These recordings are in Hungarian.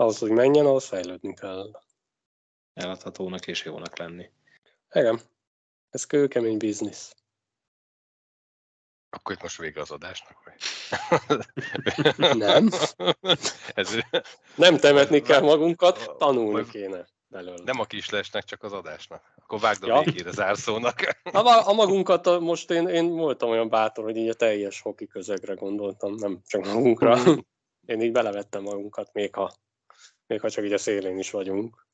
Ahhoz, hogy menjen, ahhoz fejlődni kell. Eladhatónak és jónak lenni. Igen. Ez kőkemény biznisz. Akkor itt most vége az adásnak? Vagy? Nem. Ez, Nem temetni kell magunkat, tanulni Majd- kéne belőle. nem a kislesnek, csak az adásnak. Akkor vágd a Ja. végére zárszónak. A, a magunkat most én, én voltam olyan bátor, hogy így a teljes hoki közegre gondoltam, nem csak magunkra. Én így belevettem magunkat, még ha, még ha csak így a szélén is vagyunk.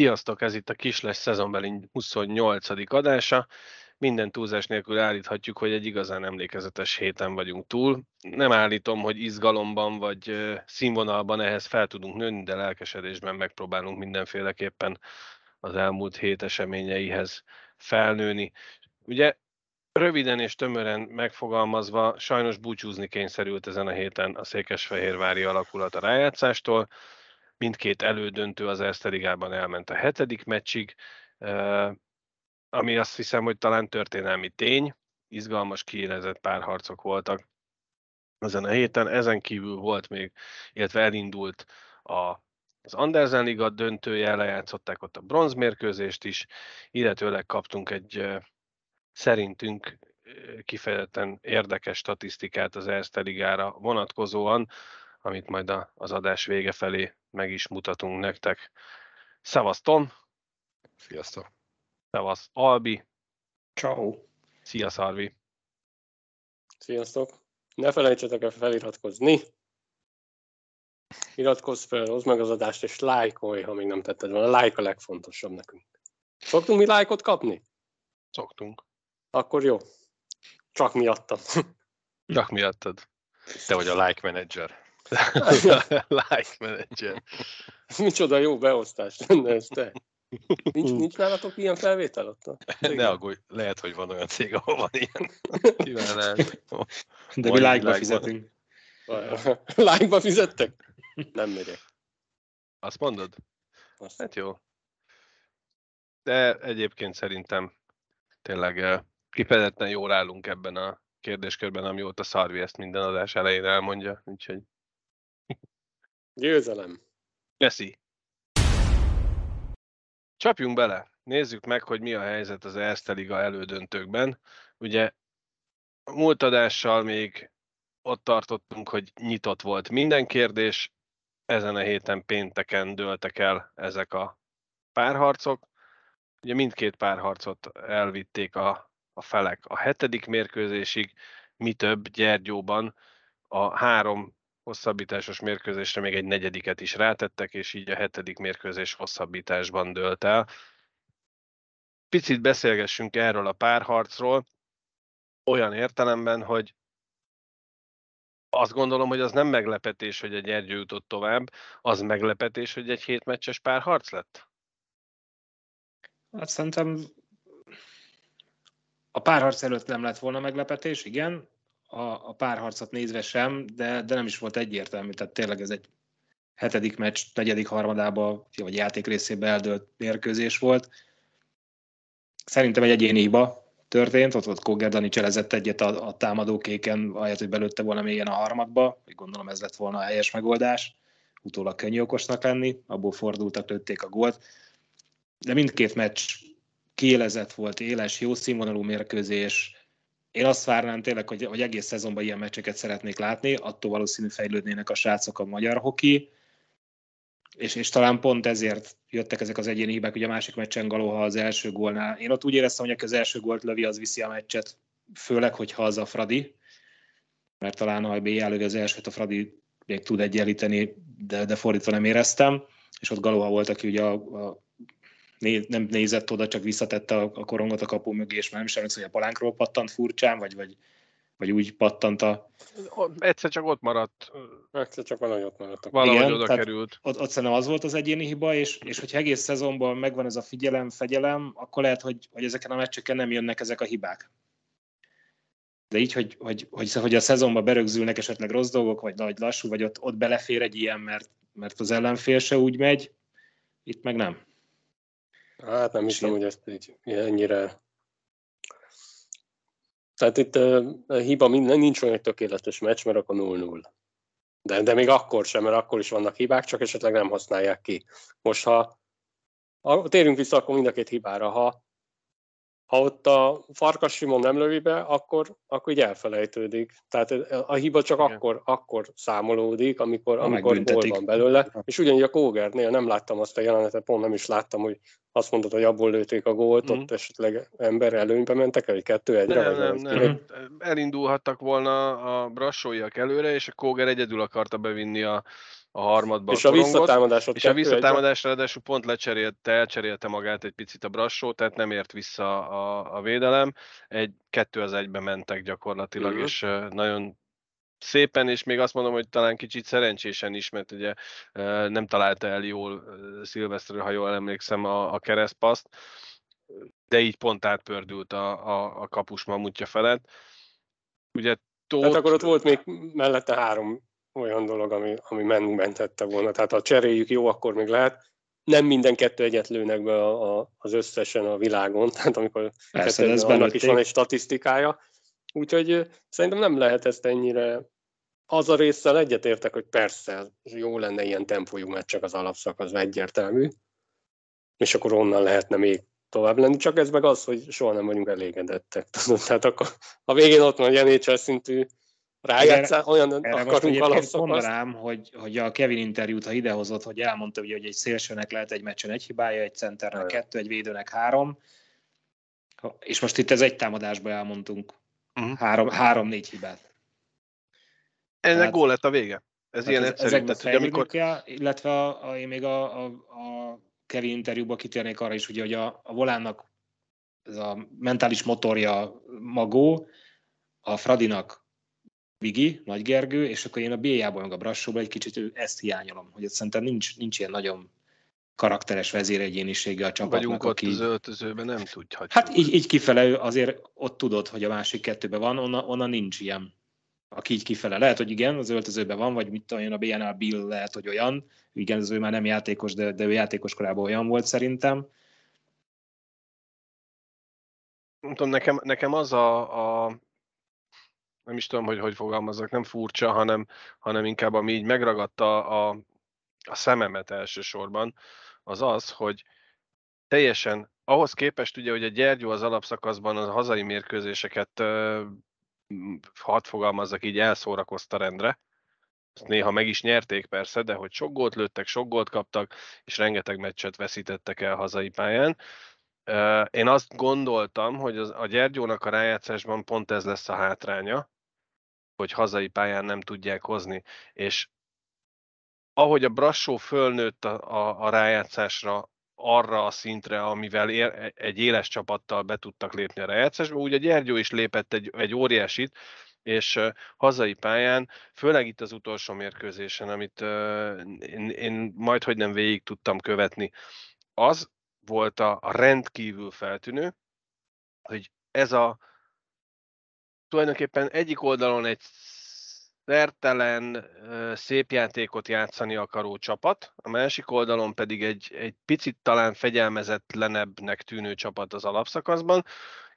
Sziasztok, ez itt a Kisles szezonbeli 28. adása. Minden túlzás nélkül állíthatjuk, hogy egy igazán emlékezetes héten vagyunk túl. Nem állítom, hogy izgalomban vagy színvonalban ehhez fel tudunk nőni, de lelkesedésben megpróbálunk mindenféleképpen az elmúlt hét eseményeihez felnőni. Ugye röviden és tömören megfogalmazva, sajnos búcsúzni kényszerült ezen a héten a Székesfehérvári alakulat a rájátszástól. Mindkét elődöntő az Erste Ligában elment a hetedik meccsig, ami azt hiszem, hogy talán történelmi tény. Izgalmas, kiélezett párharcok voltak ezen a héten. Ezen kívül volt még, illetve elindult a az Andersen Liga döntője, lejátszották ott a bronzmérkőzést is, illetőleg kaptunk egy szerintünk kifejezetten érdekes statisztikát az Erste Ligára vonatkozóan, amit majd a- az adás vége felé meg is mutatunk nektek. Szevasz Tom, Sziasztok! szevasz Albi, Ciao. szia Szarvi. Sziasztok! Ne felejtsetek el feliratkozni! Iratkozz fel, hozd meg az adást, és lájkolj, ha még nem tetted volna. A like a legfontosabb nekünk. Szoktunk mi lájkot kapni? Szoktunk. Akkor jó. Csak miattam. Csak miattad. Te vagy a like manager. like manager. Micsoda jó beosztás lenne ez te. Nincs, nincs nálatok ilyen felvétel ott? Ne aggódj, lehet, hogy van olyan cég, ahol van ilyen. Kivel lehet? De mi világban. fizetünk. Like-ba fizettek? Nem megyek. Azt mondod? Azt. Hát jó. De egyébként szerintem tényleg eh, kifejezetten jól állunk ebben a kérdéskörben, amióta Szarvi ezt minden adás elején elmondja, úgyhogy Győzelem. Köszi. Csapjunk bele. Nézzük meg, hogy mi a helyzet az Erste Liga elődöntőkben. Ugye a múlt adással még ott tartottunk, hogy nyitott volt minden kérdés. Ezen a héten pénteken dőltek el ezek a párharcok. Ugye mindkét párharcot elvitték a, a felek a hetedik mérkőzésig, mi több Gyergyóban a három hosszabbításos mérkőzésre még egy negyediket is rátettek, és így a hetedik mérkőzés hosszabbításban dőlt el. Picit beszélgessünk erről a párharcról, olyan értelemben, hogy azt gondolom, hogy az nem meglepetés, hogy a Gyergyő jutott tovább, az meglepetés, hogy egy hétmeccses párharc lett? Hát szerintem a párharc előtt nem lett volna meglepetés, igen. A, a párharcot nézve sem, de, de nem is volt egyértelmű. Tehát tényleg ez egy hetedik meccs, negyedik harmadába, vagy játék részébe eldőlt mérkőzés volt. Szerintem egy egyéni hiba történt, ott volt Koger Dani cselezett egyet a, a támadókéken, ahelyett, hogy belőtte volna mélyen a harmadba, úgy gondolom ez lett volna a helyes megoldás, utólag könnyű okosnak lenni, abból fordultak, lőtték a gólt. De mindkét meccs kiélezett volt, éles, jó színvonalú mérkőzés. Én azt várnám tényleg, hogy, hogy egész szezonban ilyen meccseket szeretnék látni, attól valószínű fejlődnének a srácok a magyar hoki, és, és talán pont ezért jöttek ezek az egyéni hibák, ugye a másik meccsen Galoha az első gólnál. Én ott úgy éreztem, hogy aki az első gólt lövi, az viszi a meccset, főleg, hogyha az a Fradi, mert talán ha BJ az elsőt, a Fradi még tud egyenlíteni, de, de fordítva nem éreztem, és ott Galoha volt, aki ugye a, a né, nem nézett oda, csak visszatette a, a korongot a kapu mögé, és már nem is emlékszem, hogy a palánkról pattant furcsán, vagy, vagy, vagy úgy pattant a... Egyszer csak ott maradt. Egyszer csak valahogy ott maradtak. Valahogy Igen, oda került. Ott, ott szerintem az volt az egyéni hiba, és, és hogyha egész szezonban megvan ez a figyelem, fegyelem, akkor lehet, hogy, hogy ezeken a meccseken nem jönnek ezek a hibák. De így, hogy, hogy, hogy, hogy a szezonban berögzülnek esetleg rossz dolgok, vagy nagy lassú, vagy ott, ott belefér egy ilyen, mert, mert az ellenfél se úgy megy, itt meg nem. Hát nem hiszem, hogy ezt így ennyire... Tehát itt a hiba minden, nincs olyan egy tökéletes meccs, mert akkor 0-0. De, de még akkor sem, mert akkor is vannak hibák, csak esetleg nem használják ki. Most ha, ha térjünk vissza akkor mind a két hibára, ha, ha ott a Farkas Simon nem lövi be, akkor, akkor így elfelejtődik. Tehát a hiba csak Igen. akkor, akkor számolódik, amikor, Ha amikor gól van belőle. És ugyanígy a Kógernél nem láttam azt a jelenetet, pont nem is láttam, hogy azt mondod, hogy abból lőtték a gólt, Mhm. ott esetleg ember előnybe mentek el, hogy kettő egyre, Nem, nem, valami. nem. Elindulhattak volna a brassóiak előre, és a Kóger egyedül akarta bevinni a, a harmadba És a a korongot. visszatámadásod És a visszatámadásra ráadásul pont lecserélte, elcserélte magát egy picit a Brassó, tehát nem ért vissza a, a védelem. Egy kettő az egybe mentek gyakorlatilag, Mhm. és nagyon szépen, és még azt mondom, hogy talán kicsit szerencsésen is, mert ugye nem találta el jól ö, Szilveszter, ha jól emlékszem, a, a keresztpaszt, de így pont átpördült a, a, a kapus mamutja felett. Ugye Tóth, Tehát akkor ott volt még mellette három olyan dolog, ami, ami men- mentette volna. Tehát ha cseréljük jó, akkor még lehet. Nem minden kettő egyet lőnek be a, a, az összesen a világon, tehát amikor Persze, kettő, ez annak is van egy statisztikája. Úgyhogy szerintem nem lehet ezt ennyire az a résszel egyetértek, hogy persze, jó lenne ilyen tempójú meccsek az alapszakaszban egyértelmű, és akkor onnan lehetne még tovább lenni, csak ez meg az, hogy soha nem vagyunk elégedettek. Tudod? Tehát akkor a végén ott van egy NHL szintű rájátszás, olyan Erre most akarunk alapszakaszt. mondanám, hogy, hogy a Kevin interjút, ha idehozott, hogy elmondta, ugye, hogy egy szélsőnek lehet egy meccsen egy hibája, egy centernek Jaj. kettő, egy védőnek három, és most itt ez egy támadásban elmondtunk Mhm. három, három-négy hibát. ennek tehát- gól lett a vége. Ez ilyen Tehát egyszerű. Tehát, hogy amikor, illetve a, a, én még a, a, a Kevin interjúban kitérnék arra is, ugye, hogy a, a volánnak ez a mentális motorja Magó, a Fradinak Vigi, Nagy Gergő, és akkor én a B-jából, meg a Brassóból egy kicsit ő- ezt hiányolom, hogy szerintem nincs, nincs ilyen nagyon karakteres vezéregyénisége a csapatnak, vagyunk ott aki... az öltözőben, nem tudhatjuk. Hát így, így kifele azért ott tudod, hogy a másik kettőben van, onnan, onnan nincs ilyen. Aki így kifele. Lehet, hogy igen, az öltözőben van, vagy mit tudom én, a BNL Bill lehet, hogy olyan. Igen, az ő már nem játékos, de, de ő játékos korában olyan volt szerintem. nem tudom, nekem, nekem az a, a nem is tudom, hogy hogy fogalmazzak, nem furcsa, hanem, hanem inkább ami így megragadta a, a szememet elsősorban, az az, hogy teljesen ahhoz képest ugye, hogy a Gyergyó az alapszakaszban a hazai mérkőzéseket, hadd fogalmazzak így, elszórakozta rendre. Ezt néha meg is nyerték persze, de hogy sok gólt lőttek, sok gólt kaptak, és rengeteg meccset veszítettek el hazai pályán. Én azt gondoltam, hogy az, a Gyergyónak a rájátszásban pont ez lesz a hátránya, hogy hazai pályán nem tudják hozni. És ahogy a Brassó fölnőtt a, a, a rájátszásra arra a szintre, amivel ér, egy éles csapattal be tudtak lépni a rájátszásba, úgy a Gyergyó is lépett egy, egy óriásit, és uh, hazai pályán, főleg itt az utolsó mérkőzésen, amit uh, én, én majd hogy nem végig tudtam követni, az volt a, a rendkívül feltűnő, hogy ez a tulajdonképpen egyik oldalon egy szertelen, szép játékot játszani akaró csapat, a másik oldalon pedig egy, egy picit talán fegyelmezetlenebbnek tűnő csapat az alapszakaszban,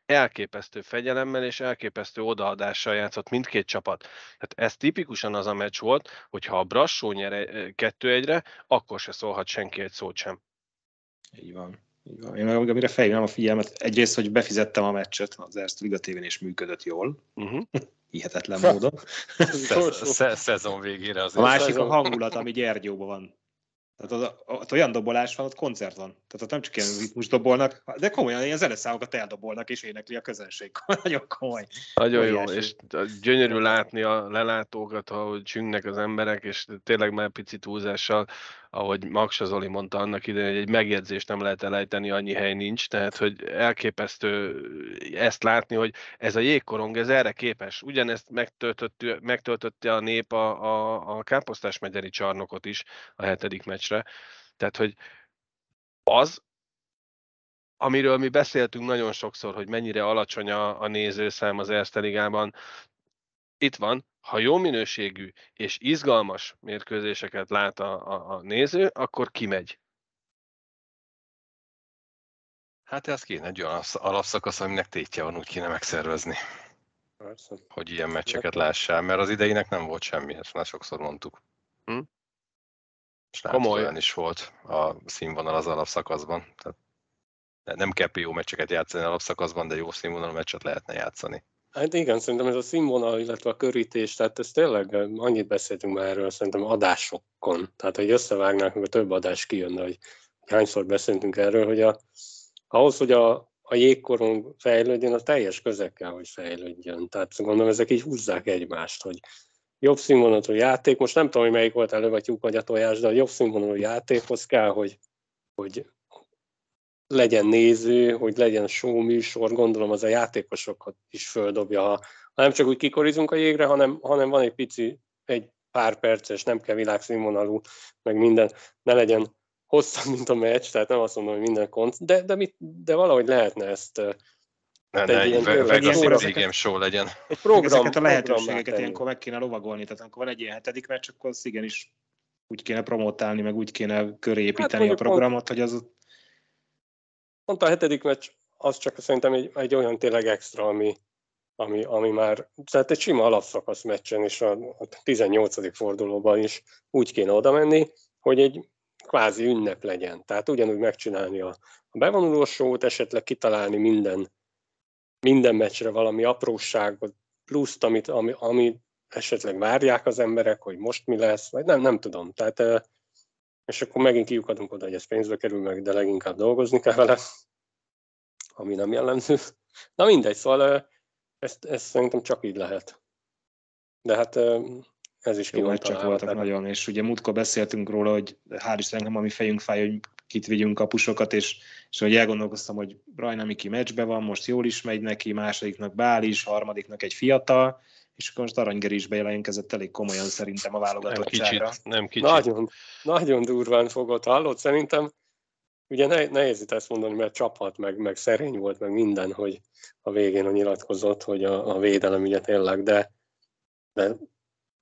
elképesztő fegyelemmel és elképesztő odaadással játszott mindkét csapat. Tehát ez tipikusan az a meccs volt, hogy ha a Brassó nyer kettő egyre, akkor se szólhat senki egy szót sem. Így van. Így van. Én meg amire felhívnám a figyelmet, egyrészt, hogy befizettem a meccset, az Erste Liga tévén és működött jól, Uh-huh. hihetetlen módon. Sze- Szezon végére A azért. másik a hangulat, ami Gyergyóban van. Tehát ott, ott olyan dobolás van, ott koncert van. Tehát ott nem csak ilyen ritmus dobolnak, de komolyan ilyen zeneszámokat eldobolnak és énekli a közönség. Nagyon komoly. Nagyon jó, és gyönyörű látni a lelátókat, ahogy csüngnek az emberek, és tényleg már pici túlzással ahogy Maksa Zoli mondta annak idején, hogy egy megjegyzést nem lehet elejteni, annyi hely nincs, tehát hogy elképesztő ezt látni, hogy ez a jégkorong, ez erre képes. Ugyanezt megtöltötte, megtöltötte a nép a, a, a Káposztás megyeri csarnokot is a hetedik meccsre. Tehát, hogy az, amiről mi beszéltünk nagyon sokszor, hogy mennyire alacsony a, a nézőszám az Erste Ligában, itt van, ha jó minőségű és izgalmas mérkőzéseket lát a, a, a néző, akkor kimegy. Hát ez kéne egy olyan alapszakasz, aminek tétje van, úgy kéne megszervezni. Persze. Hogy ilyen meccseket lássál, mert az ideinek nem volt semmi, ezt már sokszor mondtuk. Hm? És Komoly. olyan is volt a színvonal az alapszakaszban. Tehát nem kell jó meccseket játszani alapszakaszban, de jó színvonalú meccset lehetne játszani. Hát igen, szerintem ez a színvonal, illetve a körítés, tehát ez tényleg annyit beszéltünk már erről, szerintem adásokon. Tehát, hogy összevágnák, meg több adás kijönne, hogy hányszor beszéltünk erről, hogy a, ahhoz, hogy a, a jégkorong fejlődjön, a teljes közekkel, hogy fejlődjön. Tehát gondolom, ezek így húzzák egymást, hogy jobb színvonalú játék, most nem tudom, hogy melyik volt előbb a tyúk vagy a tojás, de a jobb színvonalú játékhoz kell, hogy, hogy legyen néző, hogy legyen show műsor, gondolom az a játékosokat is földobja, ha, nem csak úgy kikorizunk a jégre, hanem, hanem van egy pici, egy pár perces, nem kell világszínvonalú, meg minden, ne legyen hosszabb, mint a meccs, tehát nem azt mondom, hogy minden kont, de, de, mit, de valahogy lehetne ezt ne, ne, egy Vegas Game show legyen. Egy program, Ezeket a lehetőségeket ilyenkor meg kéne lovagolni, tehát amikor van egy ilyen hetedik meccs, akkor az igenis úgy kéne promotálni, meg úgy kéne köré építeni hát a programot, hogy az Pont a hetedik meccs az csak szerintem egy, egy olyan tényleg extra, ami, ami, ami már, tehát egy sima alapszakasz meccsen és a, a 18. fordulóban is úgy kéne oda menni, hogy egy kvázi ünnep legyen. Tehát ugyanúgy megcsinálni a, a bevonulós sót, esetleg kitalálni minden, minden meccsre valami apróságot, pluszt, amit, ami, ami esetleg várják az emberek, hogy most mi lesz, vagy nem, nem tudom. Tehát és akkor megint kiukadunk oda, hogy ez pénzbe kerül meg, de leginkább dolgozni kell vele, ami nem jellemző. Na mindegy, szóval ezt, ezt szerintem csak így lehet. De hát ez is Jó, csak voltak tehát. nagyon, és ugye múltkor beszéltünk róla, hogy hál' Istennek, ami fejünk fáj, hogy kit vigyünk kapusokat, és, és hogy elgondolkoztam, hogy Rajna Miki meccsbe van, most jól is megy neki, másodiknak Bál is, harmadiknak egy fiatal, és akkor most Aranygeri is bejelentkezett elég komolyan szerintem a válogatottságra. Nem kicsit, nem kicsit. Nagyon, nagyon durván fogott, hallott szerintem. Ugye ne, nehéz itt ezt mondani, mert csapat, meg, meg szerény volt, meg minden, hogy a végén a nyilatkozott, hogy a, a védelem ugye tényleg, de, de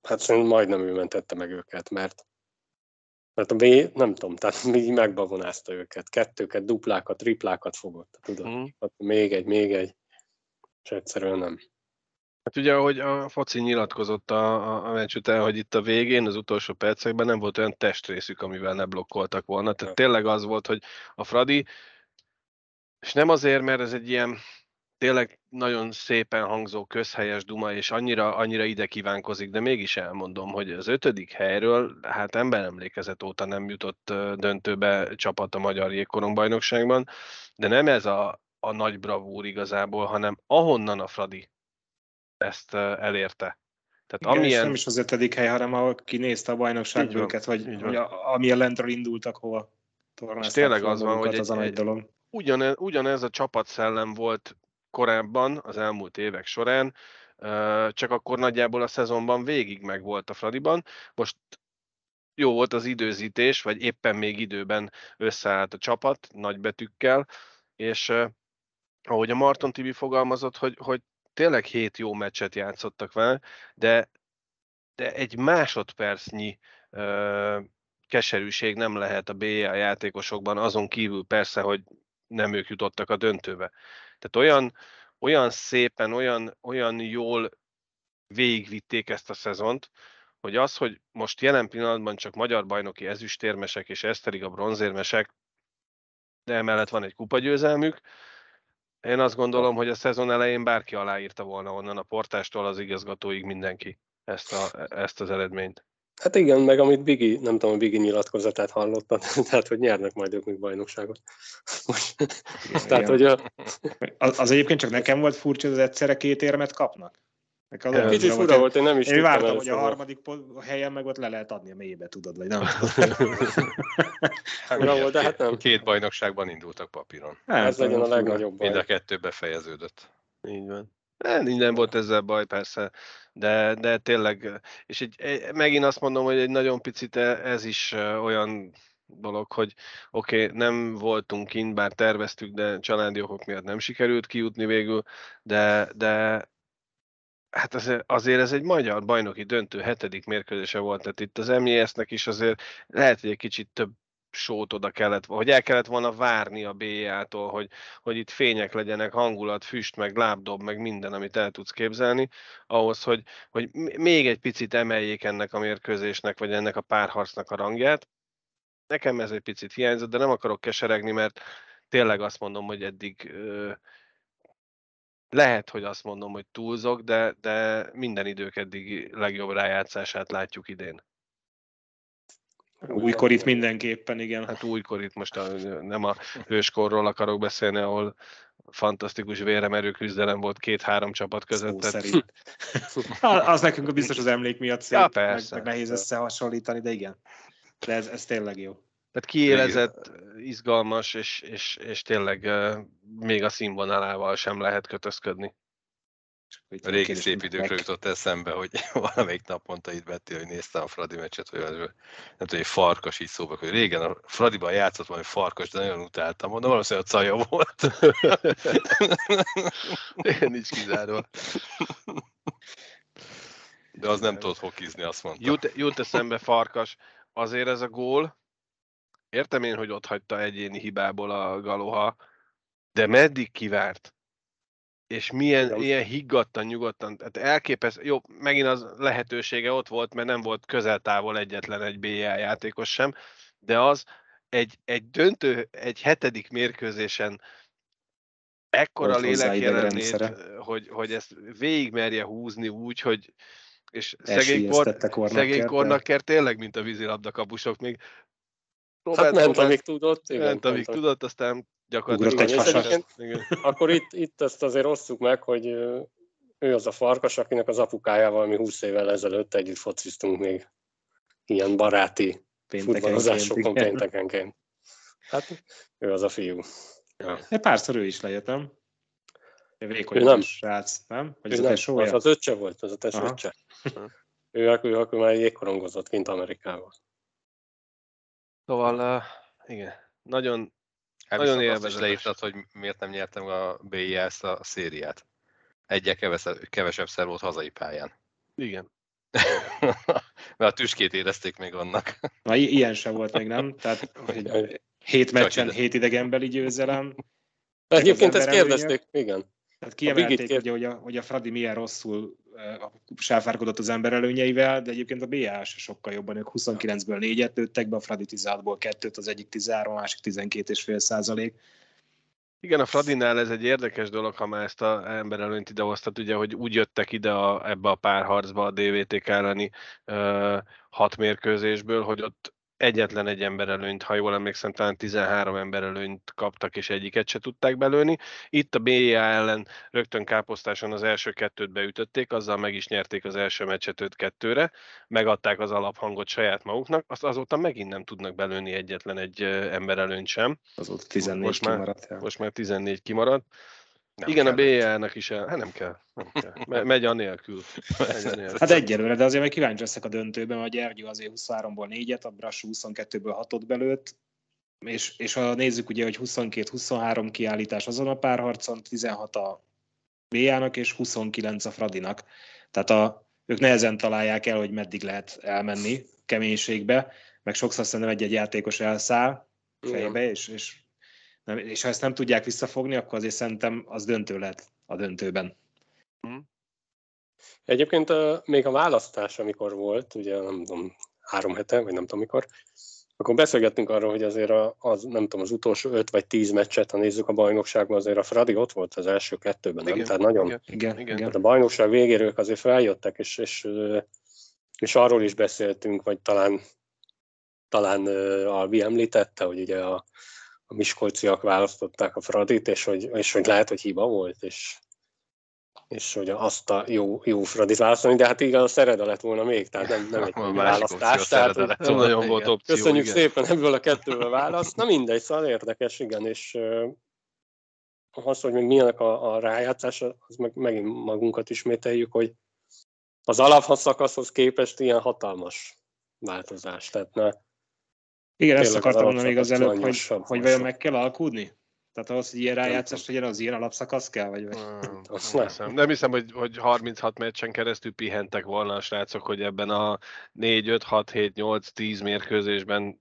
hát szerintem majdnem ő mentette meg őket, mert mert a B, nem tudom, tehát még megbavonázta őket. Kettőket, duplákat, triplákat fogott, tudod? Mm. még egy, még egy, és egyszerűen nem. Hát ugye, ahogy a foci nyilatkozott a, a, a meccs után, hogy itt a végén, az utolsó percekben nem volt olyan testrészük, amivel ne blokkoltak volna. Tehát tényleg az volt, hogy a Fradi, és nem azért, mert ez egy ilyen tényleg nagyon szépen hangzó közhelyes duma, és annyira, annyira ide kívánkozik, de mégis elmondom, hogy az ötödik helyről, hát ember emlékezet óta nem jutott döntőbe csapat a Magyar Jégkorongbajnokságban, de nem ez a, a nagy bravúr igazából, hanem ahonnan a Fradi ezt elérte. Tehát Igen, amilyen... nem is az ötödik hely, hanem aki nézte a bajnokság őket, vagy, vagy a, amilyen lentről indultak, hova És tényleg az van, hogy az egy, egy dolog. Ugyanez, ugyanez a csapatszellem volt korábban, az elmúlt évek során, csak akkor nagyjából a szezonban végig meg volt a Fradiban. Most jó volt az időzítés, vagy éppen még időben összeállt a csapat nagybetűkkel, és ahogy a Marton Tibi fogalmazott, hogy, hogy tényleg hét jó meccset játszottak vele, de, de egy másodpercnyi ö, keserűség nem lehet a BA játékosokban, azon kívül persze, hogy nem ők jutottak a döntőbe. Tehát olyan, olyan szépen, olyan, olyan jól végigvitték ezt a szezont, hogy az, hogy most jelen pillanatban csak magyar bajnoki ezüstérmesek és Eszterig a bronzérmesek, de emellett van egy kupagyőzelmük, én azt gondolom, hogy a szezon elején bárki aláírta volna onnan a portástól az igazgatóig mindenki ezt, a, ezt az eredményt. Hát igen, meg amit Bigi, nem tudom, a Bigi nyilatkozatát hallottam, tehát hogy nyernek majd ők még bajnokságot. Most, igen, tehát, igen. hogy a... az, az egyébként csak nekem volt furcsa, hogy egyszerre két érmet kapnak. Az Kicsit fura volt, én nem is Én vártam, hogy a harmadik helyen meg ott le lehet adni a mélybe, tudod, vagy nem fura volt, de hát nem. Két bajnokságban indultak papíron. Hát, Ez legyen a legnagyobb baj. Mind a kettő befejeződött. Így van. Minden volt ezzel baj, persze, de, de tényleg, és egy, megint azt mondom, hogy egy nagyon picit e, ez is olyan dolog, hogy oké, okay, nem voltunk kint, bár terveztük, de családi okok miatt nem sikerült kijutni végül, de, de hát azért, azért ez egy magyar bajnoki döntő hetedik mérkőzése volt, tehát itt az MJS-nek is azért lehet, hogy egy kicsit több sót oda kellett, hogy el kellett volna várni a BA-tól, hogy, hogy itt fények legyenek, hangulat, füst, meg lábdob, meg minden, amit el tudsz képzelni, ahhoz, hogy, hogy még egy picit emeljék ennek a mérkőzésnek, vagy ennek a párharcnak a rangját. Nekem ez egy picit hiányzott, de nem akarok keseregni, mert tényleg azt mondom, hogy eddig lehet, hogy azt mondom, hogy túlzok, de, de minden idők eddig legjobb rájátszását látjuk idén. Újkorit mindenképpen, igen. Hát újkorit most a, nem a hőskorról akarok beszélni, ahol fantasztikus véremerő küzdelem volt két-három csapat között. Szó szerint. az nekünk biztos az emlék miatt szép, ja, persze, meg, meg nehéz összehasonlítani, de igen. De ez, ez tényleg jó. Tehát kiélezett, izgalmas, és, és, és tényleg még a színvonalával sem lehet kötözködni. A régi szép időkről jutott eszembe, hogy valamelyik nap mondta itt Betty, hogy néztem a Fradi meccset, hogy az, nem tudom, hogy farkas így szóba, hogy régen a Fradiban játszott valami farkas, de nagyon utáltam. Mondom, valószínűleg a caja volt. Én nincs kizárva. De az nem tudott hokizni, azt mondta. Jut, jut eszembe farkas. Azért ez a gól, értem én, hogy ott hagyta egyéni hibából a Galoha, de meddig kivárt? és milyen ilyen higgadtan, nyugodtan, tehát elképesztő, jó, megint az lehetősége ott volt, mert nem volt közel-távol egyetlen egy BL játékos sem, de az egy, egy döntő, egy hetedik mérkőzésen ekkora lélek jelenét, hogy, hogy ezt végig merje húzni úgy, hogy és szegény, kor, szegény kornakker tényleg, mint a vízilabda kapusok, még Robert hát ment, amíg tudott. Igen, ment, amíg tudott, aztán gyakorlatilag egy hasat. Akkor itt, itt ezt azért osszuk meg, hogy ő az a farkas, akinek az apukájával mi 20 évvel ezelőtt együtt fociztunk még ilyen baráti futballozásokon péntekenként. Hát ő az a fiú. Ja. Egy párszor ő is lejöttem. Vékony ő nem. srác, nem? Vagy ő az, nem. az, az öccse volt, az a tesó öccse. ő, akkor, akkor már jégkorongozott kint Amerikával. Szóval, uh, igen, nagyon Hát Nagyon élvezett. leírtad, hogy miért nem nyertem a BIS a szériát. Egyre kevesebb, kevesebb volt hazai pályán. Igen. Mert a tüskét érezték még annak. Na, ilyen sem volt még, nem? Tehát hogy hét meccsen, hét idegenbeli győzelem. Egyébként ezt kérdezték, igen. Tehát kiemelték, ugye, hogy, a, hogy a Fradi milyen rosszul sáfárkodott az ember előnyeivel, de egyébként a BA sokkal jobban, ők 29-ből 4-et lőttek be, a Fradi 16-ból 2-t, az egyik 13, a másik 12,5 százalék. Igen, a Fradinál ez egy érdekes dolog, ha már ezt a ember előnyt idehoztat, ugye, hogy úgy jöttek ide a, ebbe a párharcba a DVT elleni uh, hat mérkőzésből, hogy ott egyetlen egy ember előnyt, ha jól emlékszem, talán 13 ember előnyt kaptak, és egyiket se tudták belőni. Itt a BIA ellen rögtön káposztáson az első kettőt beütötték, azzal meg is nyerték az első meccset 5 2 megadták az alaphangot saját maguknak, azt azóta megint nem tudnak belőni egyetlen egy ember előnyt sem. Azóta 14 most kimaradt. Már, most már 14 kimaradt. Nem Igen, a BL-nek is el. Hát nem kell. Nem kell. Megy anélkül. Megy anélkül. Hát egyelőre, de azért meg kíváncsi leszek a döntőben, mert a Gyergyó azért 23-ból 4-et, a Brassú 22-ből 6-ot belőtt, és, és ha nézzük ugye, hogy 22-23 kiállítás azon a párharcon, 16 a BA-nak és 29 a Fradinak. Tehát a, ők nehezen találják el, hogy meddig lehet elmenni keménységbe, meg sokszor szerintem egy-egy játékos elszáll fejbe, és, és nem, és ha ezt nem tudják visszafogni, akkor azért szerintem az döntő lehet a döntőben. Mm. Egyébként uh, még a választás, amikor volt, ugye nem tudom, három hete, vagy nem tudom mikor, akkor beszélgettünk arról, hogy azért a, az, nem tudom, az utolsó öt vagy tíz meccset, ha nézzük a bajnokságban, azért a Fradi ott volt az első kettőben, igen, nem? Tehát nagyon, igen, igen, igen. Tehát a bajnokság végéről ők azért feljöttek, és, és, és arról is beszéltünk, vagy talán, talán Albi említette, hogy ugye a, a miskolciak választották a Fradit, és hogy, és hogy lehet, hogy hiba volt, és, és hogy azt a jó, jó Fradit választani, de hát igaz, a Szereda lett volna még, tehát nem, nem egy a választás. Tehát, lett nagyon volt opció. Köszönjük igen. szépen ebből a kettőből választ. Na mindegy, szóval érdekes, igen, és az, hogy még milyenek a, a rájátszás, az meg megint magunkat ismételjük, hogy az alapszakaszhoz képest ilyen hatalmas változás. Tehát ne, igen, ezt akartam mondani még az előbb, hogy, hogy vajon meg kell alkudni? Tehát ahhoz, hogy ilyen rájátszást legyen, az ilyen alapszakasz kell? Vagy, vagy? Nem, nem, hiszem. nem hiszem, hogy, hogy 36 meccsen keresztül pihentek volna a srácok, hogy ebben a 4, 5, 6, 7, 8, 10 mérkőzésben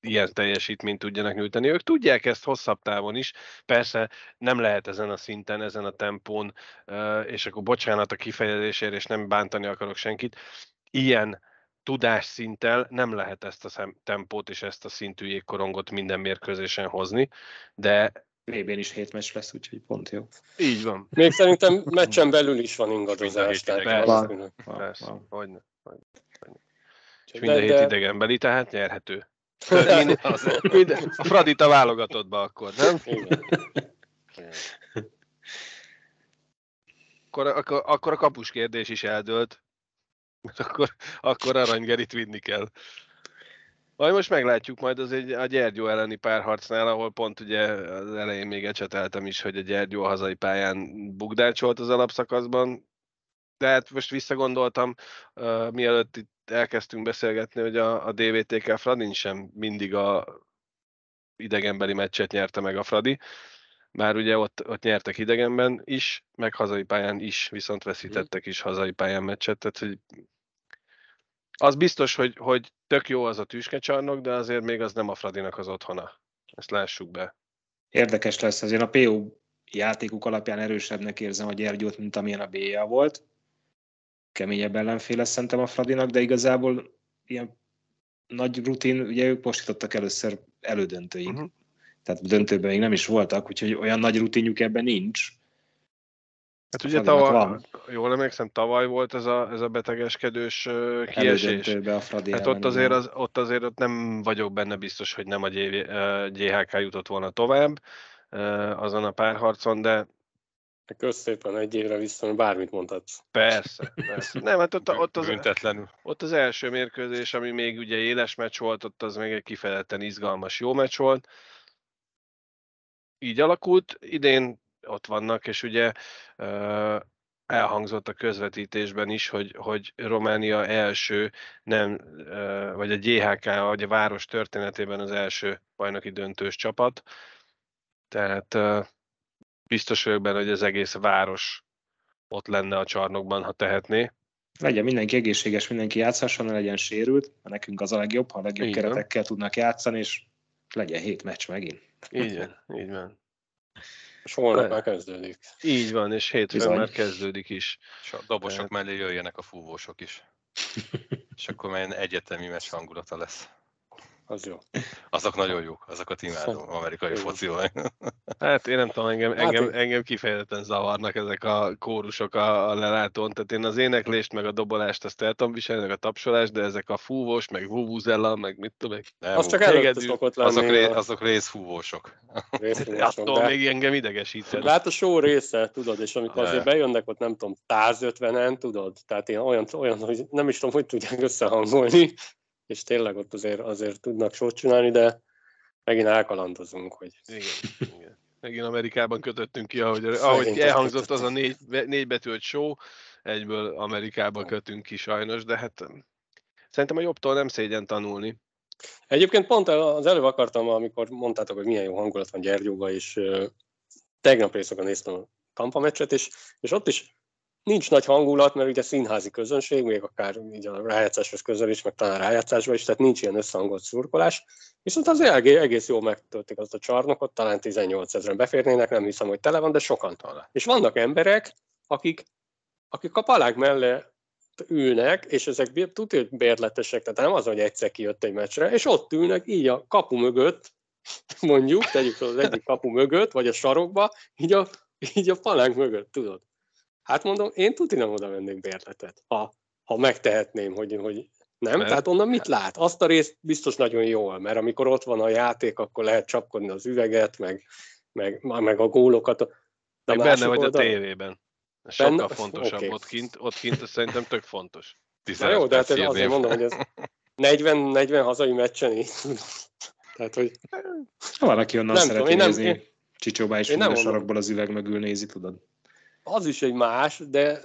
ilyen teljesítményt tudjanak nyújtani. Ők tudják ezt hosszabb távon is, persze nem lehet ezen a szinten, ezen a tempón, és akkor bocsánat a kifejezésért, és nem bántani akarok senkit, ilyen tudásszinttel nem lehet ezt a tempót és ezt a szintű jégkorongot minden mérkőzésen hozni, de vb is hét meccs lesz, úgyhogy pont jó. Így van. Még szerintem meccsen belül is van ingadozás. Tehát persze, persze, van. Hogyne, hogyne, És minden hét idegenbeli, tehát nyerhető. Minden, minden, a Fradita válogatottba akkor, nem? Igen. Akkor, akkor, akkor a kapus kérdés is eldőlt akkor, akkor Aranygerit vinni kell. Majd most meglátjuk majd az egy, a Gyergyó elleni párharcnál, ahol pont ugye az elején még ecseteltem is, hogy a Gyergyó a hazai pályán bugdácsolt az alapszakaszban, de hát most visszagondoltam, uh, mielőtt itt elkezdtünk beszélgetni, hogy a, a DVTK Fradin sem mindig a idegenbeli meccset nyerte meg a Fradi, már ugye ott, ott nyertek idegenben is, meg hazai pályán is, viszont veszítettek is hazai pályán meccset, tehát hogy az biztos, hogy, hogy tök jó az a tüskecsarnok, de azért még az nem a Fradinak az otthona. Ezt lássuk be. Érdekes lesz, azért a PO játékuk alapján erősebbnek érzem a Gyergyót, mint amilyen a BA volt. Keményebb ellenféle szerintem a Fradinak, de igazából ilyen nagy rutin, ugye ők postítottak először elődöntőig. Uh-huh tehát döntőben még nem is voltak, úgyhogy olyan nagy rutinjuk ebben nincs. Hát ugye tavaly, van. jól emlékszem, tavaly volt ez a, ez a betegeskedős kiesés. A Fradi hát ott azért, az, ott azért ott nem vagyok benne biztos, hogy nem a GHK jutott volna tovább azon a párharcon, de Kösz szépen egy évre vissza, bármit mondhatsz. Persze, persze. Nem, hát ott, ott, az, ott az első mérkőzés, ami még ugye éles meccs volt, ott az még egy kifejezetten izgalmas, jó meccs volt így alakult, idén ott vannak, és ugye elhangzott a közvetítésben is, hogy, hogy Románia első, nem, vagy a GHK, vagy a város történetében az első bajnoki döntős csapat. Tehát biztos vagyok benne, hogy az egész város ott lenne a csarnokban, ha tehetné. Legyen mindenki egészséges, mindenki játszhasson, ne legyen sérült, mert nekünk az a legjobb, ha a legjobb Igen. keretekkel tudnak játszani, és legyen hét meccs megint. Így van, így van. És holnap már kezdődik. Így van, és hétfőn Bizony. már kezdődik is. És a dobosok Tehát... mellé jöjjenek a fúvósok is. és akkor már egyetemi meccs hangulata lesz az jó. Azok nagyon jók, azokat imádom, amerikai focival. Hát én nem tudom, engem, hát engem, engem kifejezetten zavarnak ezek a kórusok a, a lelátón, tehát én az éneklést, meg a dobolást azt el tudom viselni, meg a tapsolást, de ezek a fúvós, meg vuvuzella, meg mit tudom, meg nem, az csak előtt szokott lenni. Azok, ré, azok részfúvósok. Attól de... még engem idegesít. Hát a show része, tudod, és amikor azért bejönnek ott nem tudom, 150-en, tudod, tehát én olyan, olyan, hogy nem is tudom, hogy tudják összehangolni, és tényleg ott azért, azért tudnak sót csinálni, de megint elkalandozunk, hogy... Igen, igen. Megint Amerikában kötöttünk ki, ahogy, ahogy elhangzott az a négy, négy betűt show, egyből Amerikában kötünk ki sajnos, de hát szerintem a jobbtól nem szégyen tanulni. Egyébként pont az előbb akartam, amikor mondtátok, hogy milyen jó hangulat van Gyergyóba, és tegnap éjszaka néztem a kampameccset, és, és ott is nincs nagy hangulat, mert ugye színházi közönség, még akár így a rájátszáshoz közel is, meg talán rájátszásban is, tehát nincs ilyen összehangolt szurkolás. Viszont az egész jól megtöltik azt a csarnokot, talán 18 ezeren beférnének, nem hiszem, hogy tele van, de sokan talán. És vannak emberek, akik, akik a palág mellé ülnek, és ezek tudja, bérletesek, tehát nem az, hogy egyszer kijött egy meccsre, és ott ülnek így a kapu mögött, mondjuk, tegyük az egyik kapu mögött, vagy a sarokba, így a, így a palánk mögött, tudod. Hát mondom, én tudni nem oda vennék bérletet, ha, ha megtehetném, hogy, hogy nem. Mert? Tehát onnan mit lát? Azt a részt biztos nagyon jól, mert amikor ott van a játék, akkor lehet csapkodni az üveget, meg, meg, meg a gólokat. De meg benne vagy oldal... a tévében. Sokkal Benne? fontosabb okay. ott kint, ott kint ez szerintem tök fontos. Na jó, de hát azért mondom, hogy ez 40, 40 hazai meccsen így. Tehát, hogy... Ha valaki onnan nem szereti tudom, nézni, nem, Csicsóbá is minden sarokból az üveg mögül nézi, tudod. Az is egy más, de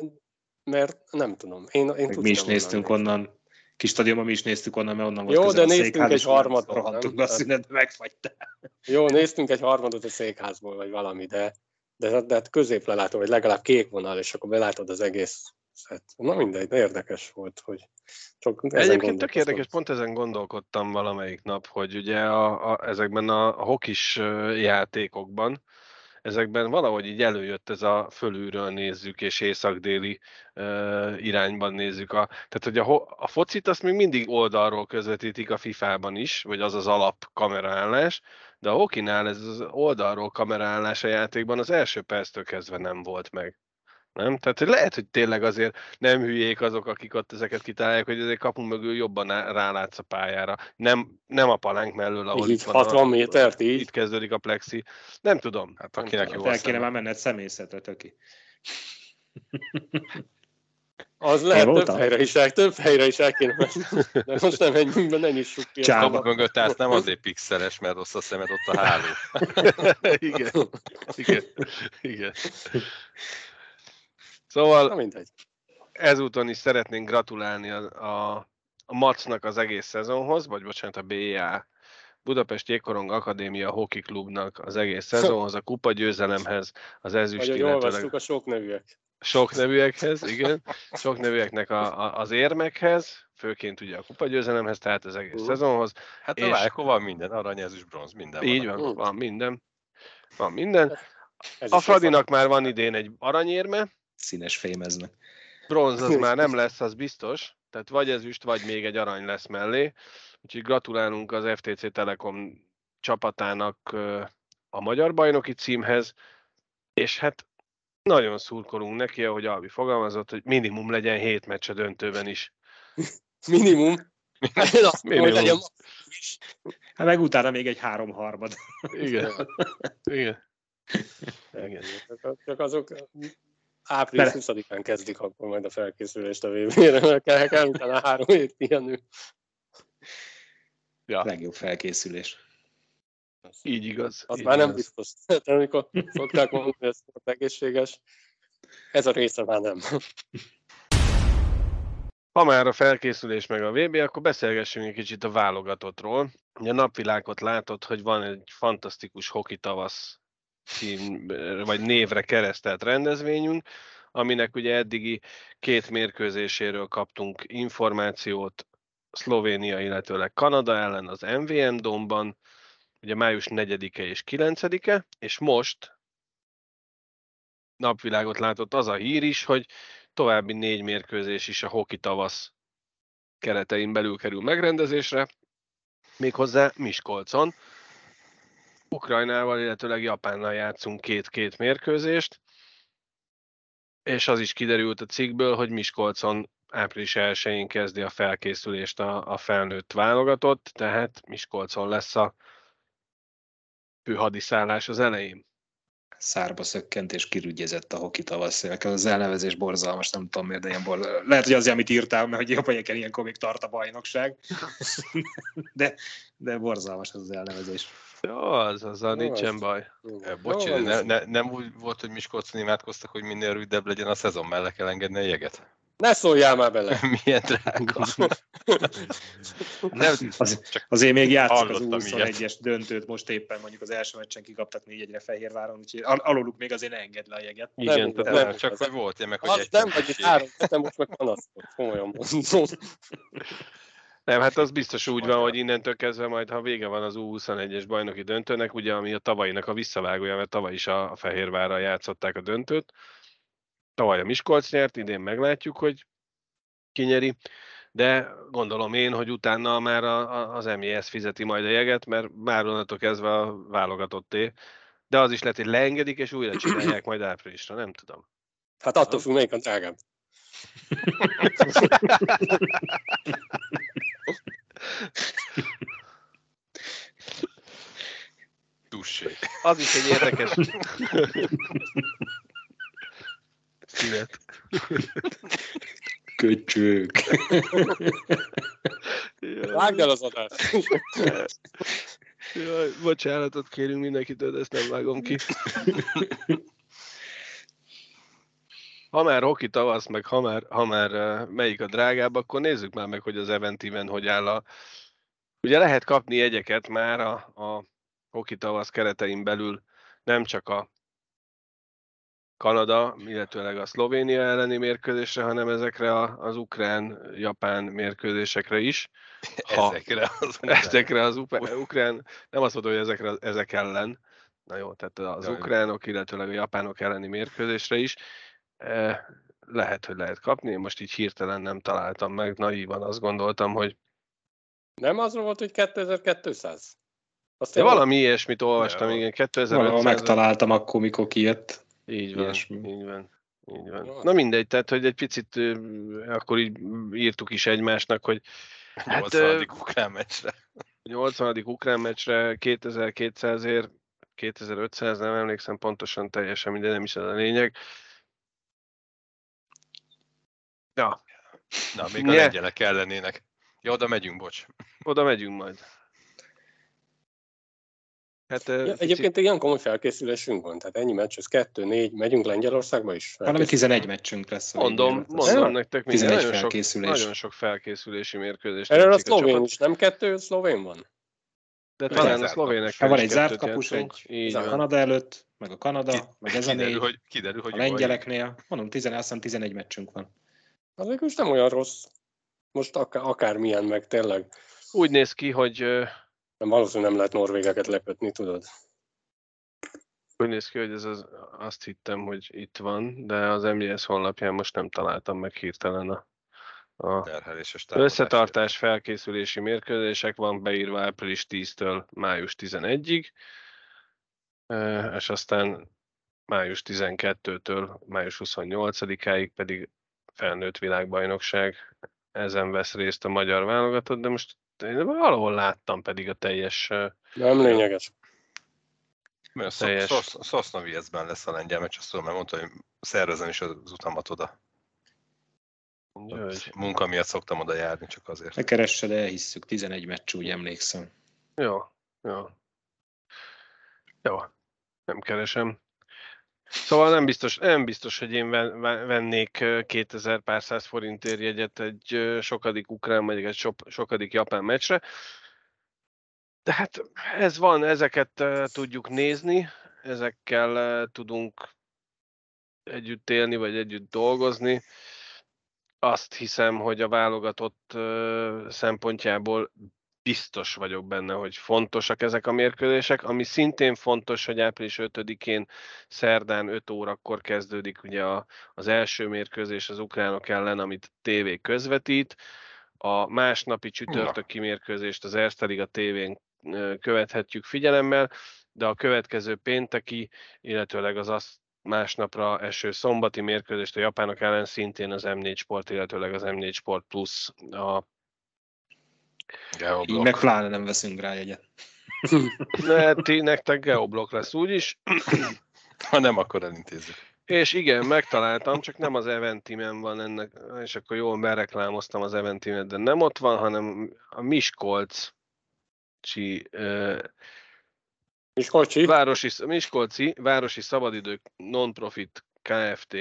mert nem tudom. Én, én mi is néztünk onnan, onnan kis stadionban mi is néztük onnan, mert onnan volt Jó, de néztünk egy harmadot. Rohantunk a szünetbe, megfagytál. Jó, néztünk egy harmadot a székházból, vagy valami, de, de, de hát középre látom, hogy legalább kék vonal, és akkor belátod az egész szet. Na mindegy, de érdekes volt, hogy csak Egyébként tök érdekes, pont ezen gondolkodtam valamelyik nap, hogy ugye a, a, ezekben a, a hokis játékokban, ezekben valahogy így előjött ez a fölülről nézzük, és észak-déli uh, irányban nézzük. A, tehát, hogy a, a focit azt még mindig oldalról közvetítik a FIFA-ban is, vagy az az alap kameraállás, de a hokinál ez az oldalról kameraállás a játékban az első perctől kezdve nem volt meg. Nem? Tehát hogy lehet, hogy tényleg azért nem hülyék azok, akik ott ezeket kitalálják, hogy ezért kapunk mögül jobban rálátsz a pályára. Nem, nem a palánk mellől, ahol így itt 60 a, métert, így? Itt kezdődik a plexi. Nem tudom. Hát akinek jó El kéne már menned személyzetre, töki. Az lehet több helyre is, el, több helyre is el kéne menni. De most nem menjünk be, nem is sok ki. Csába mögött állsz, nem azért pixeles, mert rossz a szemed ott a háló. igen, igen, igen. Szóval Na mindegy. ezúton is szeretnénk gratulálni a, a, a Macnak az egész szezonhoz, vagy bocsánat, a BA Budapest Jégkorong Akadémia Hockey Klubnak az egész szezonhoz, a kupa győzelemhez, az ezüst, Vagy illetőleg... a sok nevűek. Sok nevűekhez, igen. Sok nevűeknek a, a, az érmekhez, főként ugye a kupa győzelemhez, tehát az egész uh. szezonhoz. Hát és... a van minden, arany, ezüst, bronz, minden Így van, van, van minden. Van minden. Ez a Fradinak már van idén egy aranyérme, színes fémeznek. Bronz az már nem lesz, az biztos. Tehát vagy ezüst, vagy még egy arany lesz mellé. Úgyhogy gratulálunk az FTC Telekom csapatának a magyar bajnoki címhez, és hát nagyon szurkolunk neki, ahogy Albi fogalmazott, hogy minimum legyen hét meccs a döntőben is. minimum? minimum. Legyen... Hát meg utána még egy három harmad. Igen. Igen. Igen. Csak azok április 20-án kezdik akkor majd a felkészülést a VB-re, mert kell, kell utána három hét pihenő. Ja. Legjobb felkészülés. Így igaz. Az így már igaz. nem biztos. Tehát amikor szokták mondani, hogy ez egészséges, ez a része már nem. Ha már a felkészülés meg a VB, akkor beszélgessünk egy kicsit a válogatottról. A napvilágot látott, hogy van egy fantasztikus hoki tavasz cím, vagy névre keresztelt rendezvényünk, aminek ugye eddigi két mérkőzéséről kaptunk információt Szlovénia, illetőleg Kanada ellen az MVM domban, ugye május 4-e és 9-e, és most napvilágot látott az a hír is, hogy további négy mérkőzés is a hoki tavasz keretein belül kerül megrendezésre, méghozzá Miskolcon, Ukrajnával, illetőleg Japánnal játszunk két-két mérkőzést, és az is kiderült a cikkből, hogy Miskolcon április 1-én kezdi a felkészülést a, a felnőtt válogatott, tehát Miskolcon lesz a főhadiszállás az elején. Szárba szökkent és kirügyezett a hoki tavasz. Az elnevezés borzalmas, nem tudom miért, de ilyen borzalmas. Lehet, hogy az, amit írtál, mert hogy japanyeken ilyenkor még tart a bajnokság. de, de borzalmas az az elnevezés. Jó, az, az a nincsen baj. Bocsi, ne, ne, nem úgy volt, hogy Miskolcon imádkoztak, hogy minél rövidebb legyen a szezon, mellé kell engedni a jeget? Ne szóljál már bele! Milyen drága. nem, az, csak azért még játszik az 21-es döntőt, most éppen mondjuk az első meccsen kikaptak négy egyre Fehérváron, úgyhogy aluluk még azért ne enged le a jeget. Igen, nem, nem, nem, csak hogy volt, én meg, hogy egy nem, vagy itt három, most meg panaszkod, komolyan mondom. Nem, hát az biztos úgy van, hogy innentől kezdve majd, ha vége van az U21-es bajnoki döntőnek, ugye ami a tavalyinak a visszavágója, mert tavaly is a Fehérvárral játszották a döntőt. Tavaly a Miskolc nyert, idén meglátjuk, hogy kinyeri, de gondolom én, hogy utána már a, a, az MES fizeti majd a jeget, mert már onnantól kezdve a válogatotté. De az is lehet, hogy leengedik, és újra csinálják majd áprilisra, nem tudom. Hát attól függ, melyik a drágább. Tussé. Az is egy érdekes... Ilyet. Köcsög. Vágd el az adást! Jaj, bocsánatot kérünk mindenkitől, de ezt nem vágom ki. Ha már hoki tavasz, meg ha már, ha már melyik a drágább, akkor nézzük már meg, hogy az Eventiven hogy áll a... Ugye lehet kapni jegyeket már a, a hoki tavasz keretein belül, nem csak a Kanada, illetőleg a Szlovénia elleni mérkőzésre, hanem ezekre a, az ukrán-japán mérkőzésekre is. Ha, ezekre az. Ezekre az ukrán, nem azt mondom, hogy ezekre, ezek ellen, na jó, tehát az ukránok, illetőleg a japánok elleni mérkőzésre is. Lehet, hogy lehet kapni, én most így hirtelen nem találtam meg, naívan azt gondoltam, hogy... Nem az volt, hogy 2200? Azt De valami ilyesmit olvastam, igen, 2500. Valahol megtaláltam akkor, mikor kijött. Így van, Ilyesmi. így van. Így van. Na mindegy, tehát hogy egy picit akkor így írtuk is egymásnak, hogy hát, 80. ukrán meccsre. 80. ukrán meccsre 2200 ér, 2500, nem emlékszem pontosan teljesen, minden nem is ez a lényeg. Ja. Na, még a lengyelek kellenének. Ja, oda megyünk, bocs. Oda megyünk majd. Hát, ja, picit... Egyébként ilyen komoly felkészülésünk van, tehát ennyi meccs, ez kettő, négy, megyünk Lengyelországba is? Valami 11 meccsünk lesz. Mondom, mondom nektek, 11 nagyon felkészülés. Sok, nagyon sok felkészülési mérkőzés. Erre a szlovén is, nem kettő szlovén van? De talán a szlovének hát Van egy zárt kapus, egy a Kanada előtt, meg a Kanada, Ki, meg ez a négy. Hogy, kiderül, hogy a lengyeleknél, mondom, 11, 11 meccsünk van. Az most nem olyan rossz. Most akár, akármilyen meg tényleg. Úgy néz ki, hogy nem, valószínűleg nem lehet norvégeket lepetni, tudod? Úgy néz ki, hogy ez az, azt hittem, hogy itt van, de az MGS honlapján most nem találtam meg hirtelen a, a összetartás felkészülési mérkőzések van beírva április 10-től május 11-ig, és aztán május 12-től május 28-áig pedig felnőtt világbajnokság. Ezen vesz részt a magyar válogatott, de most én valahol láttam pedig a teljes... Nem lényeges. Mert a teljes... Szosznoviecben lesz a lengyel meccs, azt tudom, mert mondta, hogy szervezem is az utamat oda. Munka miatt szoktam oda járni, csak azért. Ne keressed, elhisszük, 11 meccs, úgy emlékszem. Jó, jó. Jó, nem keresem. Szóval nem biztos, nem biztos, hogy én vennék 2000 pár száz forintért jegyet egy sokadik ukrán, vagy egy sokadik japán meccsre. De hát ez van, ezeket tudjuk nézni, ezekkel tudunk együtt élni, vagy együtt dolgozni. Azt hiszem, hogy a válogatott szempontjából biztos vagyok benne, hogy fontosak ezek a mérkőzések. Ami szintén fontos, hogy április 5-én szerdán 5 órakor kezdődik ugye a, az első mérkőzés az ukránok ellen, amit TV közvetít. A másnapi csütörtöki mérkőzést az Erste Liga tévén követhetjük figyelemmel, de a következő pénteki, illetőleg az azt másnapra eső szombati mérkőzést a japánok ellen szintén az M4 Sport, illetőleg az M4 Sport Plus a Geoblok. Így meg pláne nem veszünk rá jegyet. Ne, ti, nektek geoblok lesz úgyis. Ha nem, akkor elintézzük. És igen, megtaláltam, csak nem az Eventimen van ennek, és akkor jól bereklámoztam az Eventimet, de nem ott van, hanem a Miskolc uh, Miskolci? Városi, Miskolci Városi Szabadidők Non-Profit Kft.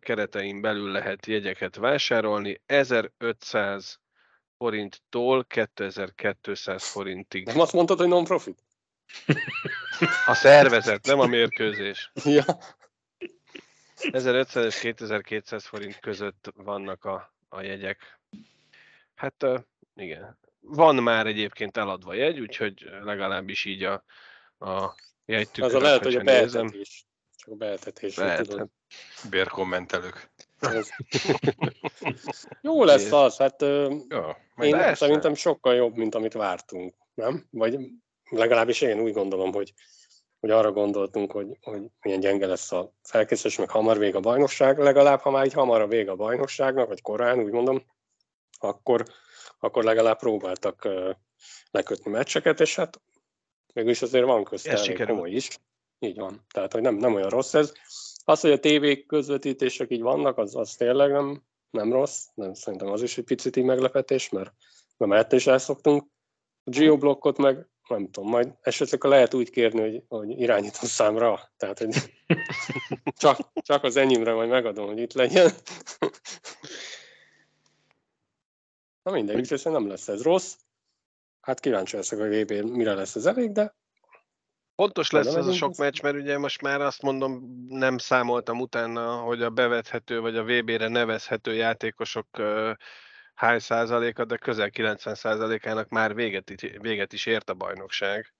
keretein belül lehet jegyeket vásárolni. 1500 forinttól 2200 forintig. Nem azt mondtad, hogy non-profit? A szervezet, nem a mérkőzés. Ja. 1500 és 2200 forint között vannak a, a jegyek. Hát igen. Van már egyébként eladva jegy, úgyhogy legalábbis így a, a jegytükörök, Az a lehet, hogy a beeltetés. Csak a beeltetés. Lehet. Tudod. Bérkommentelők. Jó lesz az, hát ja, én lesz, szerintem sokkal jobb, mint amit vártunk, nem? Vagy legalábbis én úgy gondolom, hogy, hogy arra gondoltunk, hogy, hogy milyen gyenge lesz a felkészülés, meg hamar vég a bajnokság, legalább ha már így hamar a vég a bajnokságnak, vagy korán, úgy mondom, akkor, akkor legalább próbáltak lekötni meccseket, és hát mégis azért van közt komoly is. Így van. Tehát, hogy nem, nem olyan rossz ez. Az, hogy a tévék közvetítések így vannak, az, az tényleg nem, nem rossz, nem szerintem az is egy picit így meglepetés, mert nem ettől is elszoktunk. A geoblockot meg nem tudom, majd esetleg lehet úgy kérni, hogy, hogy irányító számra, tehát hogy csak, csak az enyémre majd megadom, hogy itt legyen. Na mindegy, úgyhogy nem lesz ez rossz. Hát kíváncsi leszek, hogy VB mire lesz ez elég, de Pontos lesz ez a sok meccs, mert ugye most már azt mondom, nem számoltam utána, hogy a bevethető vagy a VB-re nevezhető játékosok hány százaléka, de közel 90 százalékának már véget, véget is ért a bajnokság.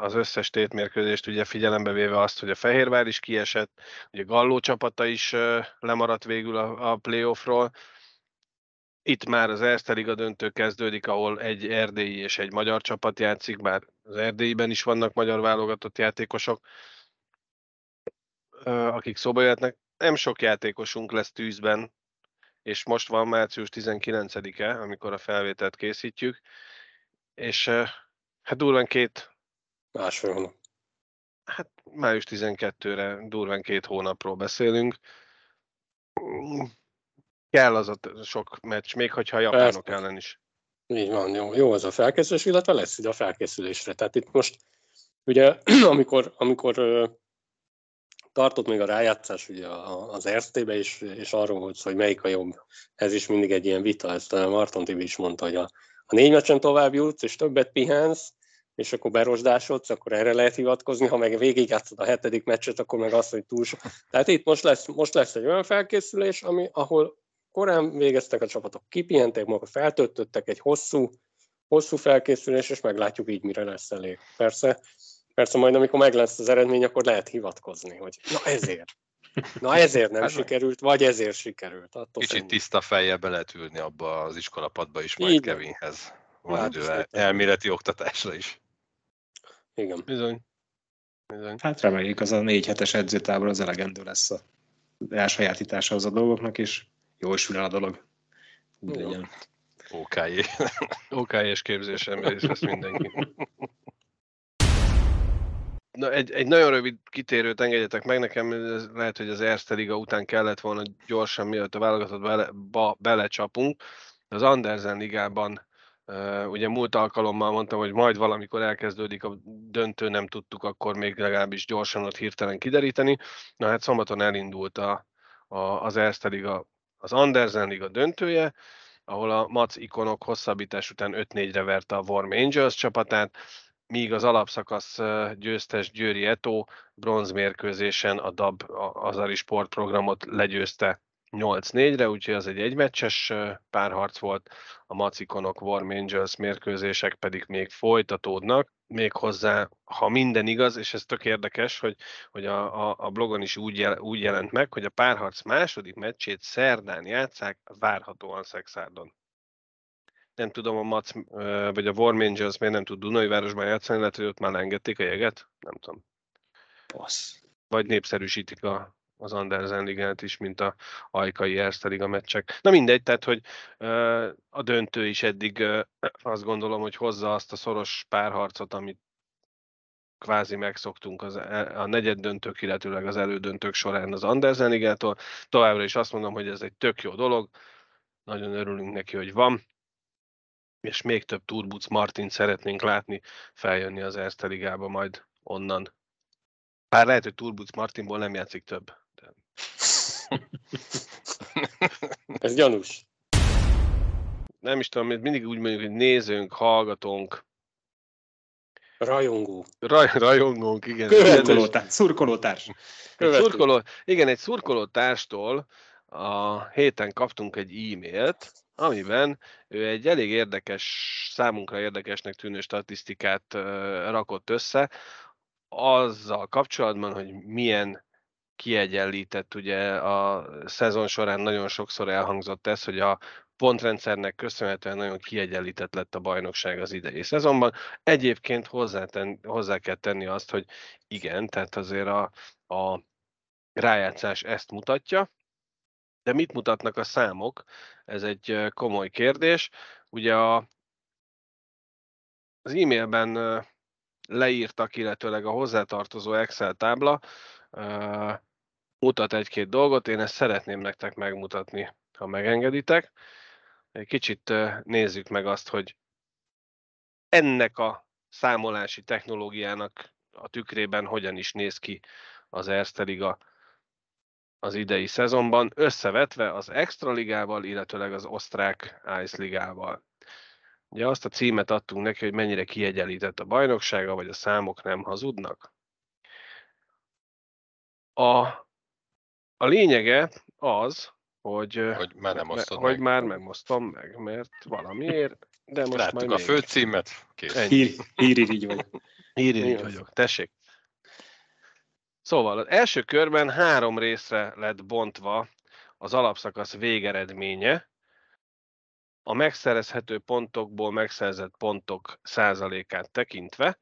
Az összes tétmérkőzést ugye figyelembe véve azt, hogy a Fehérvár is kiesett, ugye Galló csapata is lemaradt végül a, a playoffról, itt már az Erste Liga döntő kezdődik, ahol egy erdélyi és egy magyar csapat játszik, bár az erdélyiben is vannak magyar válogatott játékosok, akik szóba jöhetnek. Nem sok játékosunk lesz tűzben, és most van március 19-e, amikor a felvételt készítjük, és hát durván két... Másfél hónap. Hát május 12-re durván két hónapról beszélünk kell az a sok meccs, még hogyha a japánok Persze. ellen is. Így van, jó, jó az a felkészülés, illetve lesz ide a felkészülésre. Tehát itt most ugye, amikor, amikor tartott még a rájátszás ugye az RST-be is, és arról volt hogy melyik a jobb. Ez is mindig egy ilyen vita, ezt a Marton TV is mondta, hogy a, a négy meccsen tovább jutsz, és többet pihensz, és akkor berosdásodsz, akkor erre lehet hivatkozni, ha meg végigjátszod a hetedik meccset, akkor meg azt, hogy túl sok. Tehát itt most lesz, most lesz egy olyan felkészülés, ami, ahol korán végeztek a csapatok, kipihentek magukat, feltöltöttek egy hosszú, hosszú felkészülés, és meglátjuk így, mire lesz elég. Persze, persze majd amikor meg lesz az eredmény, akkor lehet hivatkozni, hogy na ezért. Na ezért nem hát, sikerült, vagy ezért sikerült. Attól Kicsit szerintem. tiszta fejjel be lehet ülni abba az iskolapadba is majd így Kevinhez. Van hát, idő elméleti oktatásra is. Igen. Bizony. Bizony. Hát reméljük, az a négy hetes edzőtábor az elegendő lesz a elsajátítása az a dolgoknak, és jól sül el a dolog. Úgy legyen. OK, OK-es képzésem részt vesz mindenki. Na, egy, egy nagyon rövid kitérőt engedjetek meg nekem, ez lehet, hogy az Erste Liga után kellett volna gyorsan, mielőtt a válogatott bele, ba, belecsapunk. Az Andersen Ligában ugye múlt alkalommal mondtam, hogy majd valamikor elkezdődik a döntő, nem tudtuk akkor még legalábbis gyorsan ott hirtelen kideríteni. Na hát szombaton elindult a, a, az Erste Liga az Andersen Liga döntője, ahol a Mac ikonok hosszabbítás után 5-4-re verte a Warm Angels csapatát, míg az alapszakasz győztes Győri Eto bronzmérkőzésen a DAB Azari sportprogramot legyőzte 8-4-re, úgyhogy az egy egymeccses párharc volt, a Macikonok Warm Angels mérkőzések pedig még folytatódnak, méghozzá, ha minden igaz, és ez tök érdekes, hogy, hogy a, a, a blogon is úgy, jel, úgy jelent meg, hogy a párharc második meccsét szerdán játszák, várhatóan Szexárdon. Nem tudom, a Mac, vagy a Warm Angels miért nem tud Dunajvárosban játszani, lehet, hogy ott már engedték a jeget? Nem tudom. Passz. Vagy népszerűsítik a, az Andersen ligát is, mint a Ajkai Erste Liga meccsek. Na mindegy, tehát, hogy a döntő is eddig azt gondolom, hogy hozza azt a szoros párharcot, amit kvázi megszoktunk az, e, a negyed döntők, illetőleg az elődöntők során az Andersen ligától. Továbbra is azt mondom, hogy ez egy tök jó dolog, nagyon örülünk neki, hogy van, és még több Turbuc Martin szeretnénk látni feljönni az Erste ligába majd onnan. Bár lehet, hogy Turbuc Martinból nem játszik több. Ez gyanús. Nem is tudom, mindig úgy mondjuk, hogy nézőnk, hallgatónk. Rajongó. Raj, rajongónk, igen. Szurkolótárs. Szurkolótárs. Szurkoló, igen, egy szurkolótárstól a héten kaptunk egy e-mailt, amiben ő egy elég érdekes, számunkra érdekesnek tűnő statisztikát rakott össze, azzal kapcsolatban, hogy milyen kiegyenlített, ugye a szezon során nagyon sokszor elhangzott ez, hogy a pontrendszernek köszönhetően nagyon kiegyenlített lett a bajnokság az idei szezonban. Egyébként hozzáten, hozzá kell tenni azt, hogy igen, tehát azért a, a rájátszás ezt mutatja, de mit mutatnak a számok? Ez egy komoly kérdés. Ugye a, az e-mailben leírtak, illetőleg a hozzátartozó Excel tábla mutat egy-két dolgot, én ezt szeretném nektek megmutatni, ha megengeditek. Egy kicsit nézzük meg azt, hogy ennek a számolási technológiának a tükrében hogyan is néz ki az Erste Liga az idei szezonban, összevetve az Extra Ligával, illetőleg az osztrák Ice Ligával. Ugye azt a címet adtunk neki, hogy mennyire kiegyenlített a bajnoksága, vagy a számok nem hazudnak. A, a lényege az, hogy, hogy már nem osztod hogy meg. már nem osztom meg, mert valamiért, de most Láttuk majd a még. főcímet, kész. Hír, híririgy vagy. Híririgy vagyok, tessék. Szóval az első körben három részre lett bontva az alapszakasz végeredménye, a megszerezhető pontokból megszerzett pontok százalékát tekintve,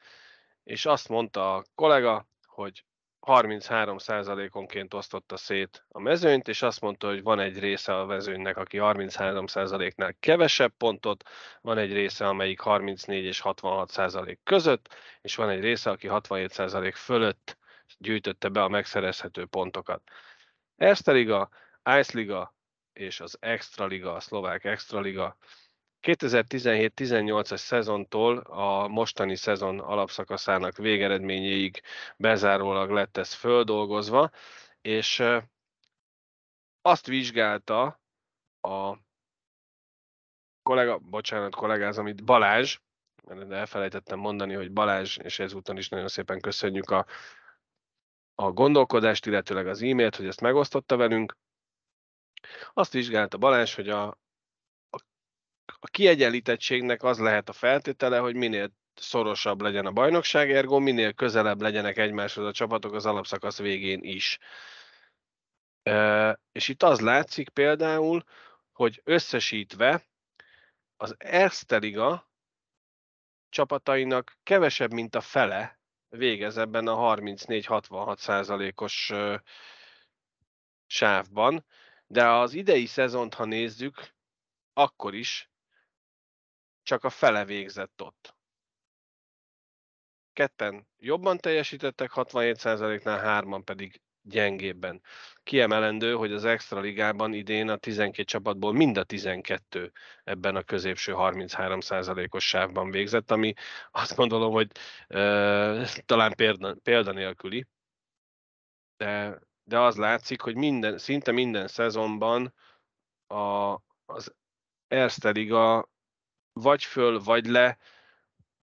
és azt mondta a kollega, hogy 33 százalékonként osztotta szét a mezőnyt, és azt mondta, hogy van egy része a mezőnynek, aki 33 százaléknál kevesebb pontot, van egy része, amelyik 34 és 66 százalék között, és van egy része, aki 67 százalék fölött gyűjtötte be a megszerezhető pontokat. Erste Liga, Ice Liga és az Extra Liga, a szlovák Extra Liga 2017-18-as szezontól a mostani szezon alapszakaszának végeredményéig bezárólag lett ez földolgozva, és azt vizsgálta a kollega, bocsánat, kollégázom itt, Balázs, mert elfelejtettem mondani, hogy Balázs, és ezúton is nagyon szépen köszönjük a, a gondolkodást, illetőleg az e-mailt, hogy ezt megosztotta velünk. Azt vizsgálta Balázs, hogy a, a kiegyenlítettségnek az lehet a feltétele, hogy minél szorosabb legyen a bajnokság, ergo minél közelebb legyenek egymáshoz a csapatok az alapszakasz végén is. És itt az látszik például, hogy összesítve az Erste csapatainak kevesebb, mint a fele végez ebben a 34-66 százalékos sávban, de az idei szezont, ha nézzük, akkor is csak a fele végzett ott. Ketten jobban teljesítettek, 67%-nál hárman pedig gyengébben. Kiemelendő, hogy az Extra Ligában idén a 12 csapatból mind a 12 ebben a középső 33%-os sávban végzett, ami azt gondolom, hogy e, talán példa, példanélküli, de, de az látszik, hogy minden, szinte minden szezonban a, az Erste Liga vagy föl, vagy le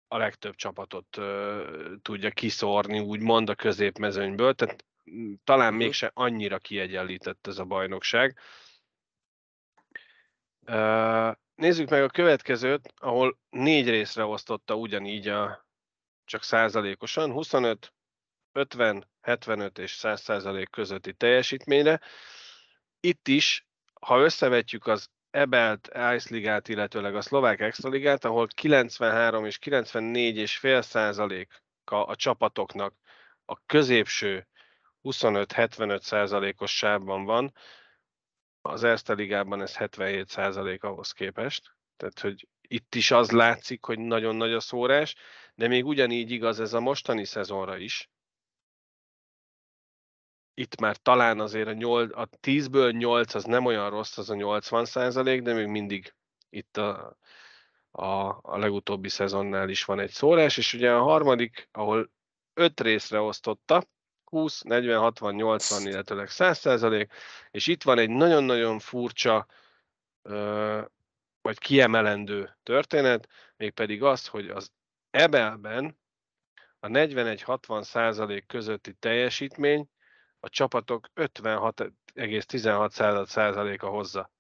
a legtöbb csapatot ö, tudja kiszórni, úgymond a középmezőnyből, tehát talán uh-huh. mégse annyira kiegyenlített ez a bajnokság. Ö, nézzük meg a következőt, ahol négy részre osztotta ugyanígy a csak százalékosan, 25, 50, 75 és 100 százalék közötti teljesítményre. Itt is, ha összevetjük az Ebelt Ice Ligát, illetőleg a szlovák Extra Ligát, ahol 93 és 94 és fél százaléka a csapatoknak a középső 25-75 százalékos sávban van, az Erste Ligában ez 77 százalék ahhoz képest. Tehát, hogy itt is az látszik, hogy nagyon nagy a szórás, de még ugyanígy igaz ez a mostani szezonra is itt már talán azért a, 8, a 10-ből 8 az nem olyan rossz, az a 80 százalék, de még mindig itt a, a, a legutóbbi szezonnál is van egy szórás, és ugye a harmadik, ahol 5 részre osztotta, 20, 40, 60, 80, illetőleg 100 százalék, és itt van egy nagyon-nagyon furcsa vagy kiemelendő történet, mégpedig az, hogy az Ebelben a 41-60 százalék közötti teljesítmény a csapatok 56,16 százaléka hozza.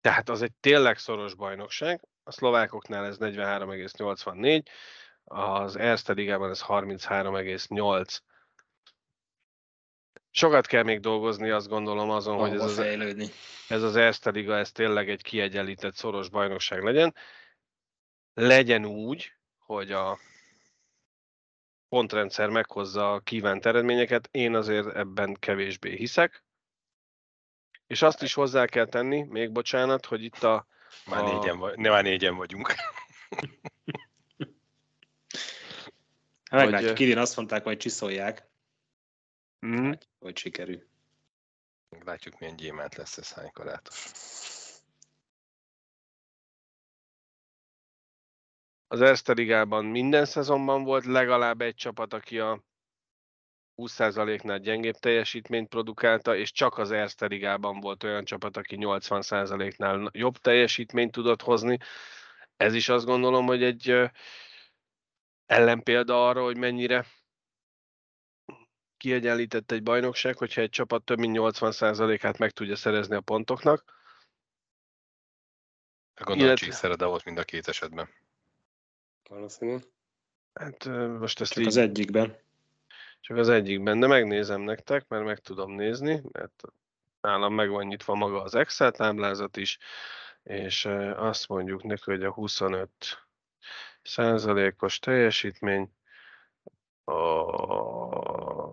Tehát az egy tényleg szoros bajnokság. A szlovákoknál ez 43,84, az Erste Ligában ez 33,8. Sokat kell még dolgozni, azt gondolom azon, hogy ez az, ez az Erste Liga, ez tényleg egy kiegyenlített szoros bajnokság legyen. Legyen úgy, hogy a pontrendszer meghozza a kívánt eredményeket, én azért ebben kevésbé hiszek. És azt is hozzá kell tenni, még bocsánat, hogy itt a... Már, a... négyen, vagy, ne, már négyen vagyunk. Hát meglátjuk, idén azt mondták, majd csiszolják. Mm. Hogy sikerül. Meglátjuk, milyen gyémánt lesz ez hány karátos. Az Erste Ligában minden szezonban volt legalább egy csapat, aki a 20%-nál gyengébb teljesítményt produkálta, és csak az Erste Ligában volt olyan csapat, aki 80%-nál jobb teljesítményt tudott hozni. Ez is azt gondolom, hogy egy ellenpélda arra, hogy mennyire kiegyenlített egy bajnokság, hogyha egy csapat több mint 80%-át meg tudja szerezni a pontoknak. Gondolom, Illetve... Csíkszereda volt mind a két esetben. Valószínű. Hát most ezt Csak így... az egyikben. Csak az egyikben, de megnézem nektek, mert meg tudom nézni, mert nálam meg van nyitva maga az Excel táblázat is, és azt mondjuk neki, hogy a 25 százalékos teljesítmény a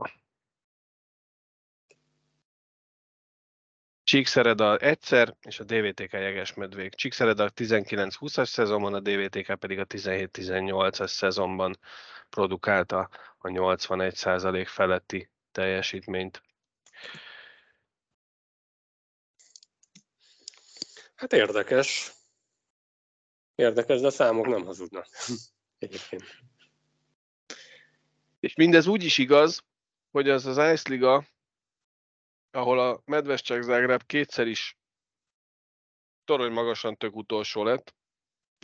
Csíkszereda egyszer, és a DVTK Jegesmedvék. Csíkszereda 19-20-as szezonban, a DVTK pedig a 17-18-as szezonban produkálta a 81% feletti teljesítményt. Hát érdekes. Érdekes, de a számok nem hazudnak. Egyébként. És mindez úgy is igaz, hogy az az Ice Liga, ahol a Medvescsek Zágráb kétszer is torony magasan tök utolsó lett,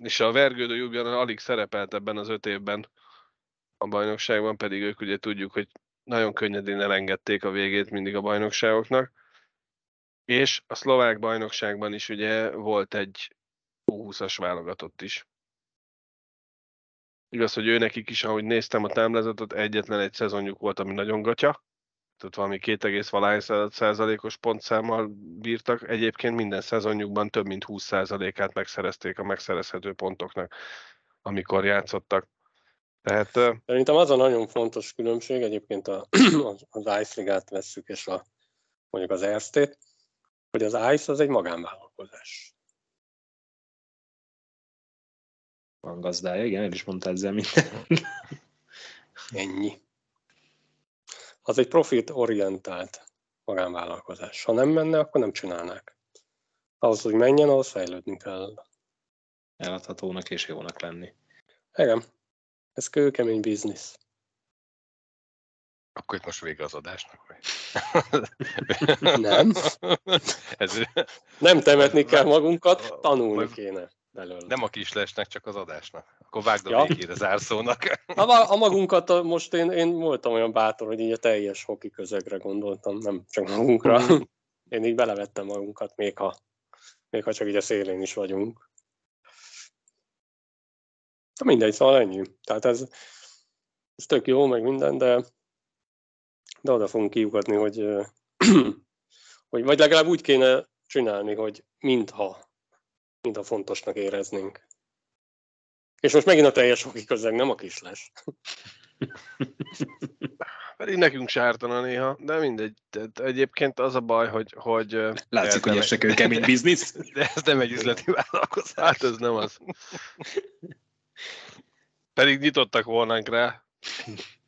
és a Vergődő Jubjan alig szerepelt ebben az öt évben a bajnokságban, pedig ők ugye tudjuk, hogy nagyon könnyedén elengedték a végét mindig a bajnokságoknak. És a szlovák bajnokságban is ugye volt egy 20-as válogatott is. Igaz, hogy ő nekik is, ahogy néztem a táblázatot, egyetlen egy szezonjuk volt, ami nagyon gatya. Tehát valami 2, százalékos pontszámmal bírtak. Egyébként minden szezonjukban több mint 20 százalékát megszerezték a megszerezhető pontoknak, amikor játszottak. Tehát, Szerintem az a nagyon fontos különbség, egyébként a, az Ice Ligát vesszük, és a, mondjuk az Erztét, hogy az ICE az egy magánvállalkozás. Van gazdája, igen, el is mondta ezzel minden. Ennyi. Az egy profit-orientált magánvállalkozás. Ha nem menne, akkor nem csinálnák. Ahhoz, hogy menjen, ahhoz fejlődni kell. Eladhatónak és jónak lenni. Igen. Ez kőkemény biznisz. Akkor itt most vége az adásnak, vagy? Nem. Ez... Nem temetni kell magunkat, tanulni kéne belőle. Nem a kislesnek, csak az adásnak. Akkor vágd a ja. végére zárszónak. A, a magunkat, most én, én voltam olyan bátor, hogy így a teljes hoki közegre gondoltam, nem csak magunkra. Én így belevettem magunkat, még ha, még ha csak így a szélén is vagyunk. Na mindegy, szóval ennyi. Tehát ez, ez tök jó, meg minden, de, de oda fogunk kiugatni, hogy, hogy vagy legalább úgy kéne csinálni, hogy mintha, mintha fontosnak éreznénk. És most megint a teljes hoki közeg, nem a kisles. Pedig nekünk sártana néha, de mindegy. Tehát egyébként az a baj, hogy... hogy Látszik, hogy ez csak kemény biznisz. De ez nem egy üzleti vállalkozás. Hát ez nem az. Pedig nyitottak volnánk rá.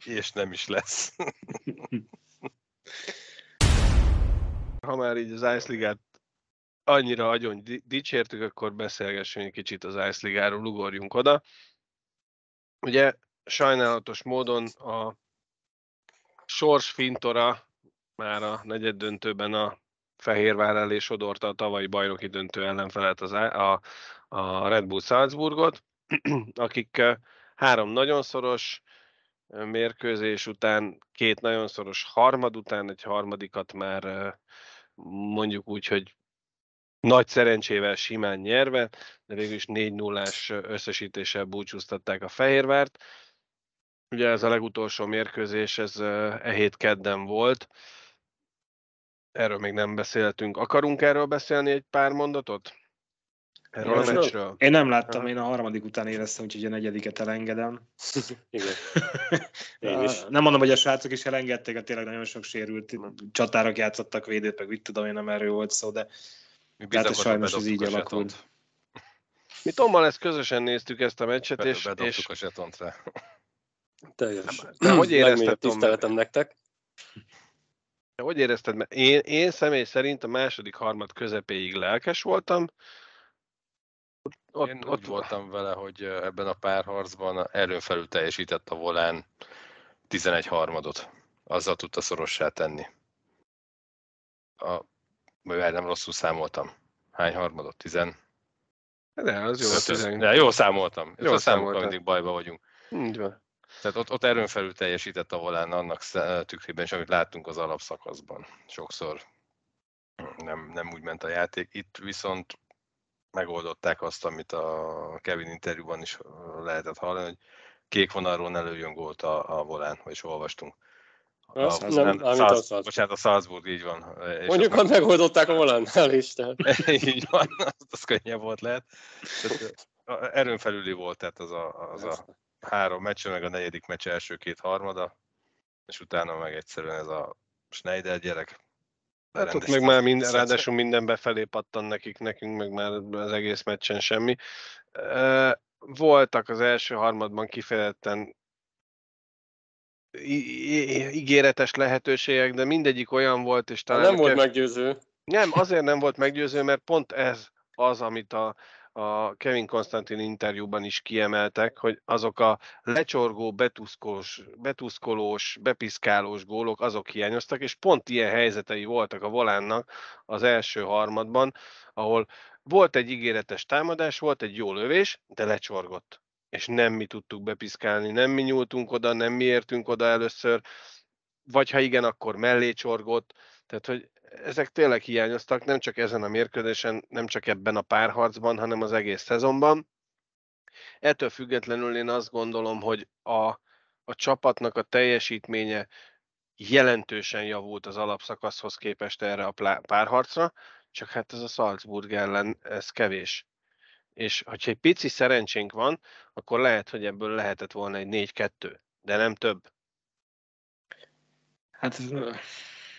És nem is lesz. Ha már így az Ice Ligát annyira agyon dicsértük, akkor beszélgessünk egy kicsit az Ice Ligáról, ugorjunk oda. Ugye sajnálatos módon a Sors Fintora már a negyed döntőben a Fehérvár elé sodorta a tavalyi bajnoki döntő ellenfelet az, a, a Red Bull Salzburgot, akik három nagyon szoros mérkőzés után, két nagyon szoros harmad után, egy harmadikat már mondjuk úgy, hogy nagy szerencsével simán nyerve, de végül is 4 0 összesítéssel búcsúztatták a Fehérvárt. Ugye ez a legutolsó mérkőzés, ez e hét kedden volt. Erről még nem beszéltünk. Akarunk erről beszélni egy pár mondatot? Erről a meccsről? Én nem láttam, én a harmadik után éreztem, úgyhogy a negyediket elengedem. Igen. Én is. Nem mondom, hogy a srácok is elengedték, a tényleg nagyon sok sérült csatárok játszottak védőt, meg mit tudom én, nem erről volt szó, de mi hát sajnos ez így alakult. Mi Tommal ezt közösen néztük ezt a meccset, és, és, a rá. Teljesen. De hogy érezted, tiszteletem nektek. De hogy érezted? Mert én, én személy szerint a második harmad közepéig lelkes voltam. Ott, én ott, ott voltam vele, hogy ebben a párharcban erőn felül teljesített a volán 11 harmadot. Azzal tudta szorossá tenni. A, vagy nem rosszul számoltam. Hány harmadot? 10? De az jó. Tizen... De jó számoltam. Jó számoltam, mindig bajba vagyunk. Így van. Tehát ott, ott erőn felül teljesített a volán annak tükrében is, amit láttunk az alapszakaszban. Sokszor nem, nem úgy ment a játék. Itt viszont megoldották azt, amit a Kevin interjúban is lehetett hallani, hogy kék vonalról ne lőjön gólt a, a volán, vagyis olvastunk. Azt, a, nem, nem, nem a Salzburg. Bocsánat, a Salzburg, így van. És Mondjuk, hogy megoldották a volán, hál' Isten. így van, az, az könnyebb volt lehet. Tehát, erőn felüli volt, tehát az a, az a három meccs, meg a negyedik meccs első két harmada, és utána meg egyszerűen ez a Schneider gyerek. Hát ott meg már minden, ráadásul minden befelé pattan nekik, nekünk meg már az egész meccsen semmi. Voltak az első harmadban kifejezetten ígéretes lehetőségek, de mindegyik olyan volt, és talán... Nem volt meggyőző. Nem, azért nem volt meggyőző, mert pont ez az, amit a, a Kevin Konstantin interjúban is kiemeltek, hogy azok a lecsorgó, betuszkolós, betuszkolós, bepiszkálós gólok, azok hiányoztak, és pont ilyen helyzetei voltak a volánnak az első harmadban, ahol volt egy ígéretes támadás, volt egy jó lövés, de lecsorgott. És nem mi tudtuk bepiszkálni, nem mi nyúltunk oda, nem mi értünk oda először, vagy ha igen, akkor mellé csorgott. Tehát, hogy ezek tényleg hiányoztak, nem csak ezen a mérkőzésen, nem csak ebben a párharcban, hanem az egész szezonban. Ettől függetlenül én azt gondolom, hogy a, a csapatnak a teljesítménye jelentősen javult az alapszakaszhoz képest erre a párharcra, csak hát ez a Salzburg ellen, ez kevés. És hogyha egy pici szerencsénk van, akkor lehet, hogy ebből lehetett volna egy 4-2, de nem több. Hát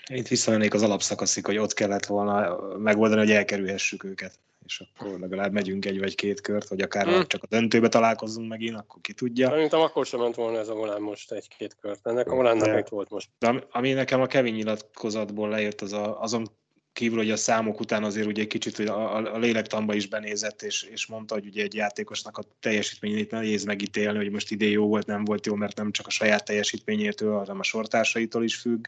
itt visszamennék az alapszakaszig, hogy ott kellett volna megoldani, hogy elkerülhessük őket. És akkor legalább megyünk egy vagy két kört, vagy akár hmm. csak a döntőbe találkozunk megint, akkor ki tudja. Szerintem akkor sem ment volna ez a volán most egy-két kört. Ennek a volánnak itt volt most. De ami nekem a Kevin nyilatkozatból lejött, az a, azon kívül, hogy a számok után azért ugye egy kicsit a, a, a lélektamba is benézett, és, és mondta, hogy ugye egy játékosnak a teljesítményét nehéz megítélni, hogy most idén jó volt, nem volt jó, mert nem csak a saját teljesítményétől, hanem a sortársaitól is függ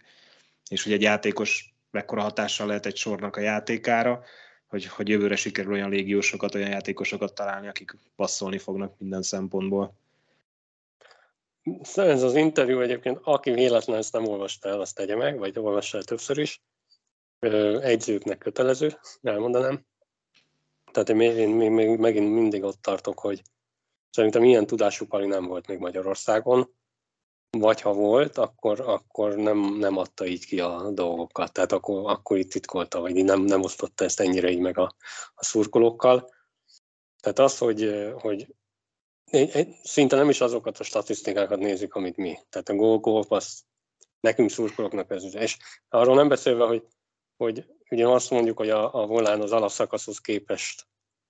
és hogy egy játékos mekkora hatással lehet egy sornak a játékára, hogy, hogy jövőre sikerül olyan légiósokat, olyan játékosokat találni, akik passzolni fognak minden szempontból. Ez az interjú egyébként, aki véletlen ezt nem olvasta el, azt tegye meg, vagy olvassa el többször is. Egyzőknek kötelező, elmondanám. Tehát én, én még, még megint mindig ott tartok, hogy szerintem ilyen tudású pali nem volt még Magyarországon vagy ha volt, akkor, akkor nem, nem adta így ki a dolgokat, tehát akkor, akkor itt titkolta, vagy nem, nem osztotta ezt ennyire így meg a, a szurkolókkal. Tehát az, hogy, hogy szinte nem is azokat a statisztikákat nézik, amit mi. Tehát a gól, gól az nekünk szurkolóknak ez. És arról nem beszélve, hogy, hogy ugye azt mondjuk, hogy a, a volán az alapszakaszhoz képest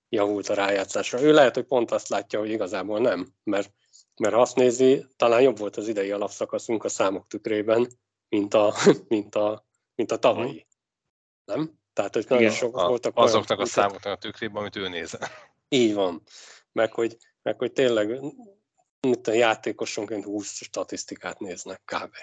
javult a rájátszásra. Ő lehet, hogy pont azt látja, hogy igazából nem, mert mert ha azt nézi, talán jobb volt az idei alapszakaszunk a számok tükrében, mint a, mint a, mint a tavalyi. Nem? Tehát, hogy nagyon sok a, voltak Azoknak olyan, a számoknak a tükrében, amit ő néz. Így van. Meg hogy, meg hogy tényleg mint a játékosonként 20 statisztikát néznek kb.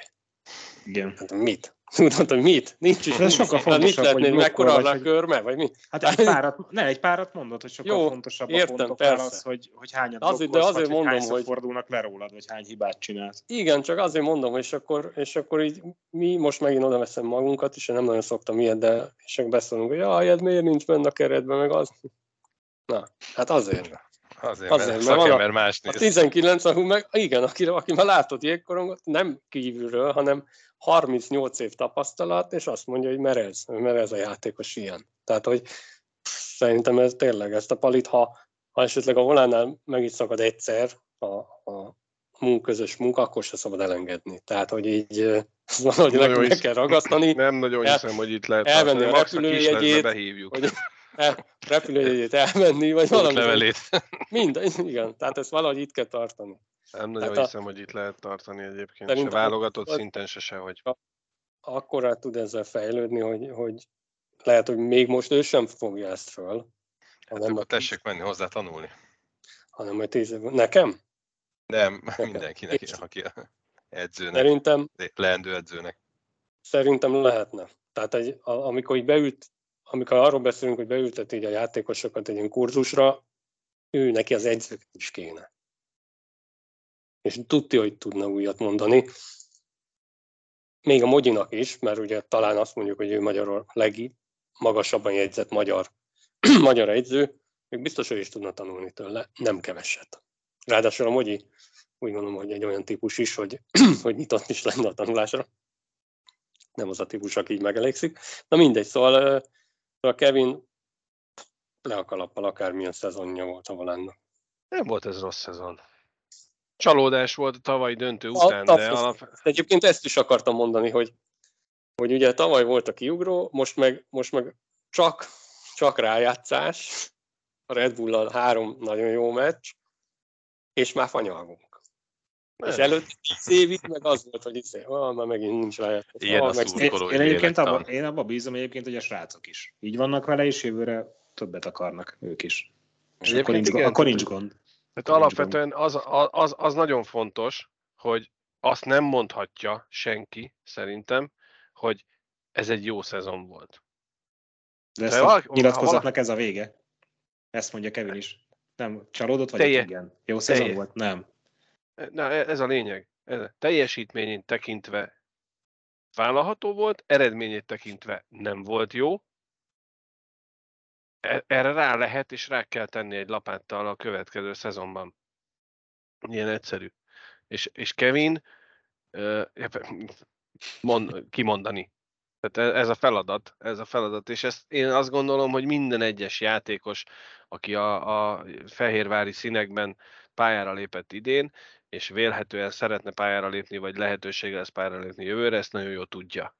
Igen. Hát mit? Hogy mit? Nincs is. Ez sokkal fontosabb, mit lehet nézni, mekkora a hogy... körme, vagy mi? Hát egy párat, ne, egy párat mondod, hogy sokkal Jó, fontosabb értem, a pontoknál az, hogy, hogy hányat azért, de azért vagy, mondom, hogy, hogy fordulnak le rólad, vagy hány hibát csinálsz. Igen, csak azért mondom, és akkor, és akkor így mi most megint oda veszem magunkat, és én nem nagyon szoktam ilyet, de és akkor beszélünk, hogy jaj, ez miért nincs benne a keretben, meg az. Na, hát azért. Azért, Azért mert, mert, a, más néz. A 19, ahol meg, igen, aki, aki már látott jégkorongot, nem kívülről, hanem 38 év tapasztalat, és azt mondja, hogy mert ez, mert ez a játékos ilyen. Tehát, hogy szerintem ez tényleg ezt a palit, ha, ha esetleg a volánál meg is szakad egyszer a, a munk, közös munka, akkor se szabad elengedni. Tehát, hogy így valahogy meg, meg kell ragasztani. Nem nagyon el, hiszem, hogy itt lehet elvenni a repülőjegyét, behívjuk. Hogy, repülőjegyét elmenni, vagy valami. levelét. Minden, igen, tehát ezt valahogy itt kell tartani. Nem nagyon a- hiszem, hogy itt lehet tartani egyébként. Se válogatott szinten se sehogy. Akkor tud ezzel fejlődni, hogy, hogy lehet, hogy még most ő sem fogja ezt föl, Hát akkor a, tessék menni hozzá tanulni. hanem majd tíz év. Nekem? Nem, mindenkinek, És- aki edzőnek, Szerintem, leendő edzőnek. szerintem lehetne. Tehát egy, a, amikor így beült, amikor arról beszélünk, hogy beültet így a játékosokat egy ilyen kurzusra, ő neki az edzők is kéne. És tudja, hogy tudna újat mondani. Még a Mogyinak is, mert ugye talán azt mondjuk, hogy ő magyar legmagasabban jegyzett magyar, magyar edző, még biztos, hogy is tudna tanulni tőle, nem keveset. Ráadásul a Mogyi úgy gondolom, hogy egy olyan típus is, hogy, hogy nyitott is lenne a tanulásra. Nem az a típus, aki így megelégszik. Na mindegy, szóval a Kevin le a kalappal akármilyen szezonja volt a Volánnak. Nem volt ez rossz szezon. Csalódás volt a tavalyi döntő után, a- de alap... Egyébként ezt is akartam mondani, hogy, hogy ugye tavaly volt a kiugró, most meg, most meg csak, csak rájátszás, a Red Bull-al három nagyon jó meccs, és már fanyalgunk. És Nem. előtt tíz évig meg az volt, hogy izé, ah, már megint nincs rájátszás. Ilyen ah, a meg. Én, egyébként abba, én abba bízom egyébként, hogy a srácok is így vannak vele, és jövőre többet akarnak ők is. És Egyébként akkor nincs, igen, akkor nincs gond. Tehát alapvetően az, az, az nagyon fontos, hogy azt nem mondhatja senki, szerintem, hogy ez egy jó szezon volt. De ezt De a valaki- nyilatkozatnak ez a vége. Ezt mondja Kevin is. Nem, csalódott vagy? Telje- Igen. Jó szezon telje- volt? Nem. Na, e- ez a lényeg. Ez a teljesítményét tekintve vállalható volt, eredményét tekintve nem volt jó. E- Erre rá lehet és rá kell tenni egy lapáttal a következő szezonban. Ilyen egyszerű. És, és Kevin mond, kimondani. Tehát e- ez a feladat, ez a feladat, és ezt én azt gondolom, hogy minden egyes játékos, aki a, a fehérvári színekben pályára lépett idén, és vélhetően szeretne pályára lépni, vagy lehetősége lesz pályára lépni jövőre, ezt nagyon jól tudja.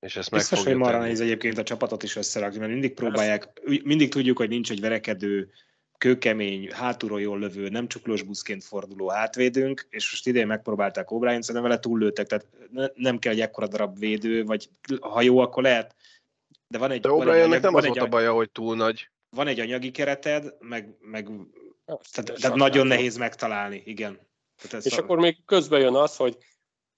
És ezt meg Biztos, hogy marra nehéz egyébként a csapatot is összerakni, mert mindig próbálják, mindig tudjuk, hogy nincs egy verekedő, kőkemény, hátulról jól lövő, nem csuklós buszként forduló hátvédőnk, és most idén megpróbálták O'Brien, szerintem vele túllőttek, tehát ne, nem kell egy ekkora darab védő, vagy ha jó, akkor lehet, de van egy, De O'Briennek nem az volt a baja, hogy túl nagy. van egy anyagi kereted, meg, meg tehát, Tehát nagyon nehéz megtalálni, igen. Tehát ez És a, akkor még közben jön az, hogy,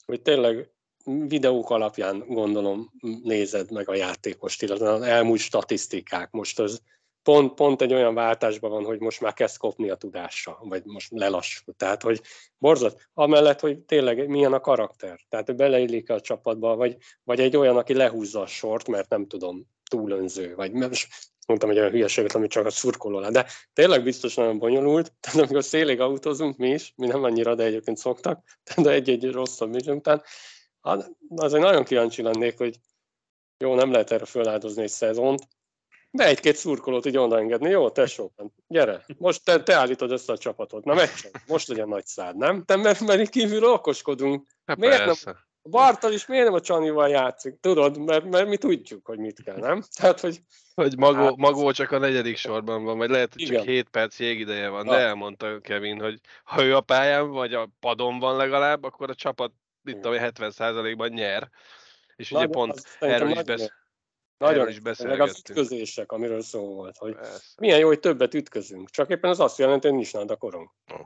hogy tényleg videók alapján gondolom nézed meg a játékost, illetve az elmúlt statisztikák. Most az pont, pont egy olyan váltásban van, hogy most már kezd kopni a tudása, vagy most lelassul. Tehát, hogy borzat, amellett, hogy tényleg milyen a karakter. Tehát, hogy beleillik a csapatba, vagy, vagy egy olyan, aki lehúzza a sort, mert nem tudom, túlönző, vagy mondtam egy olyan hülyeséget, amit csak a szurkoló le. De tényleg biztos nagyon bonyolult. Tehát amikor szélig autózunk mi is, mi nem annyira, de egyébként szoktak, de egy-egy rosszabb műsor után, hát azért nagyon kíváncsi lennék, hogy jó, nem lehet erre föláldozni egy szezont, de egy-két szurkolót így odaengedni. Jó, tesó, gyere, most te, te állítod össze a csapatot. Na meccsen, most legyen nagy szád, nem? Te mert, mert itt kívül okoskodunk. Hát Miért nem? persze. A Bartal is miért nem a Csanival játszik? Tudod, mert, mert mi tudjuk, hogy mit kell, nem? Tehát, hogy Hogy Magó, Hát- Magó csak a negyedik sorban van, vagy lehet, hogy csak Igen. 7 perc jégideje van, de elmondta Kevin, hogy ha ő a pályán, vagy a padon van legalább, akkor a csapat, mit tudom, én, 70%-ban nyer. És ugye nagyon- pont erről is, nagyon- besz... nagyon, is meg az beszélgettünk. ütközések, amiről szó volt, hogy Persze. milyen jó, hogy többet ütközünk. Csak éppen az azt jelenti, hogy nincs a korong. Ó.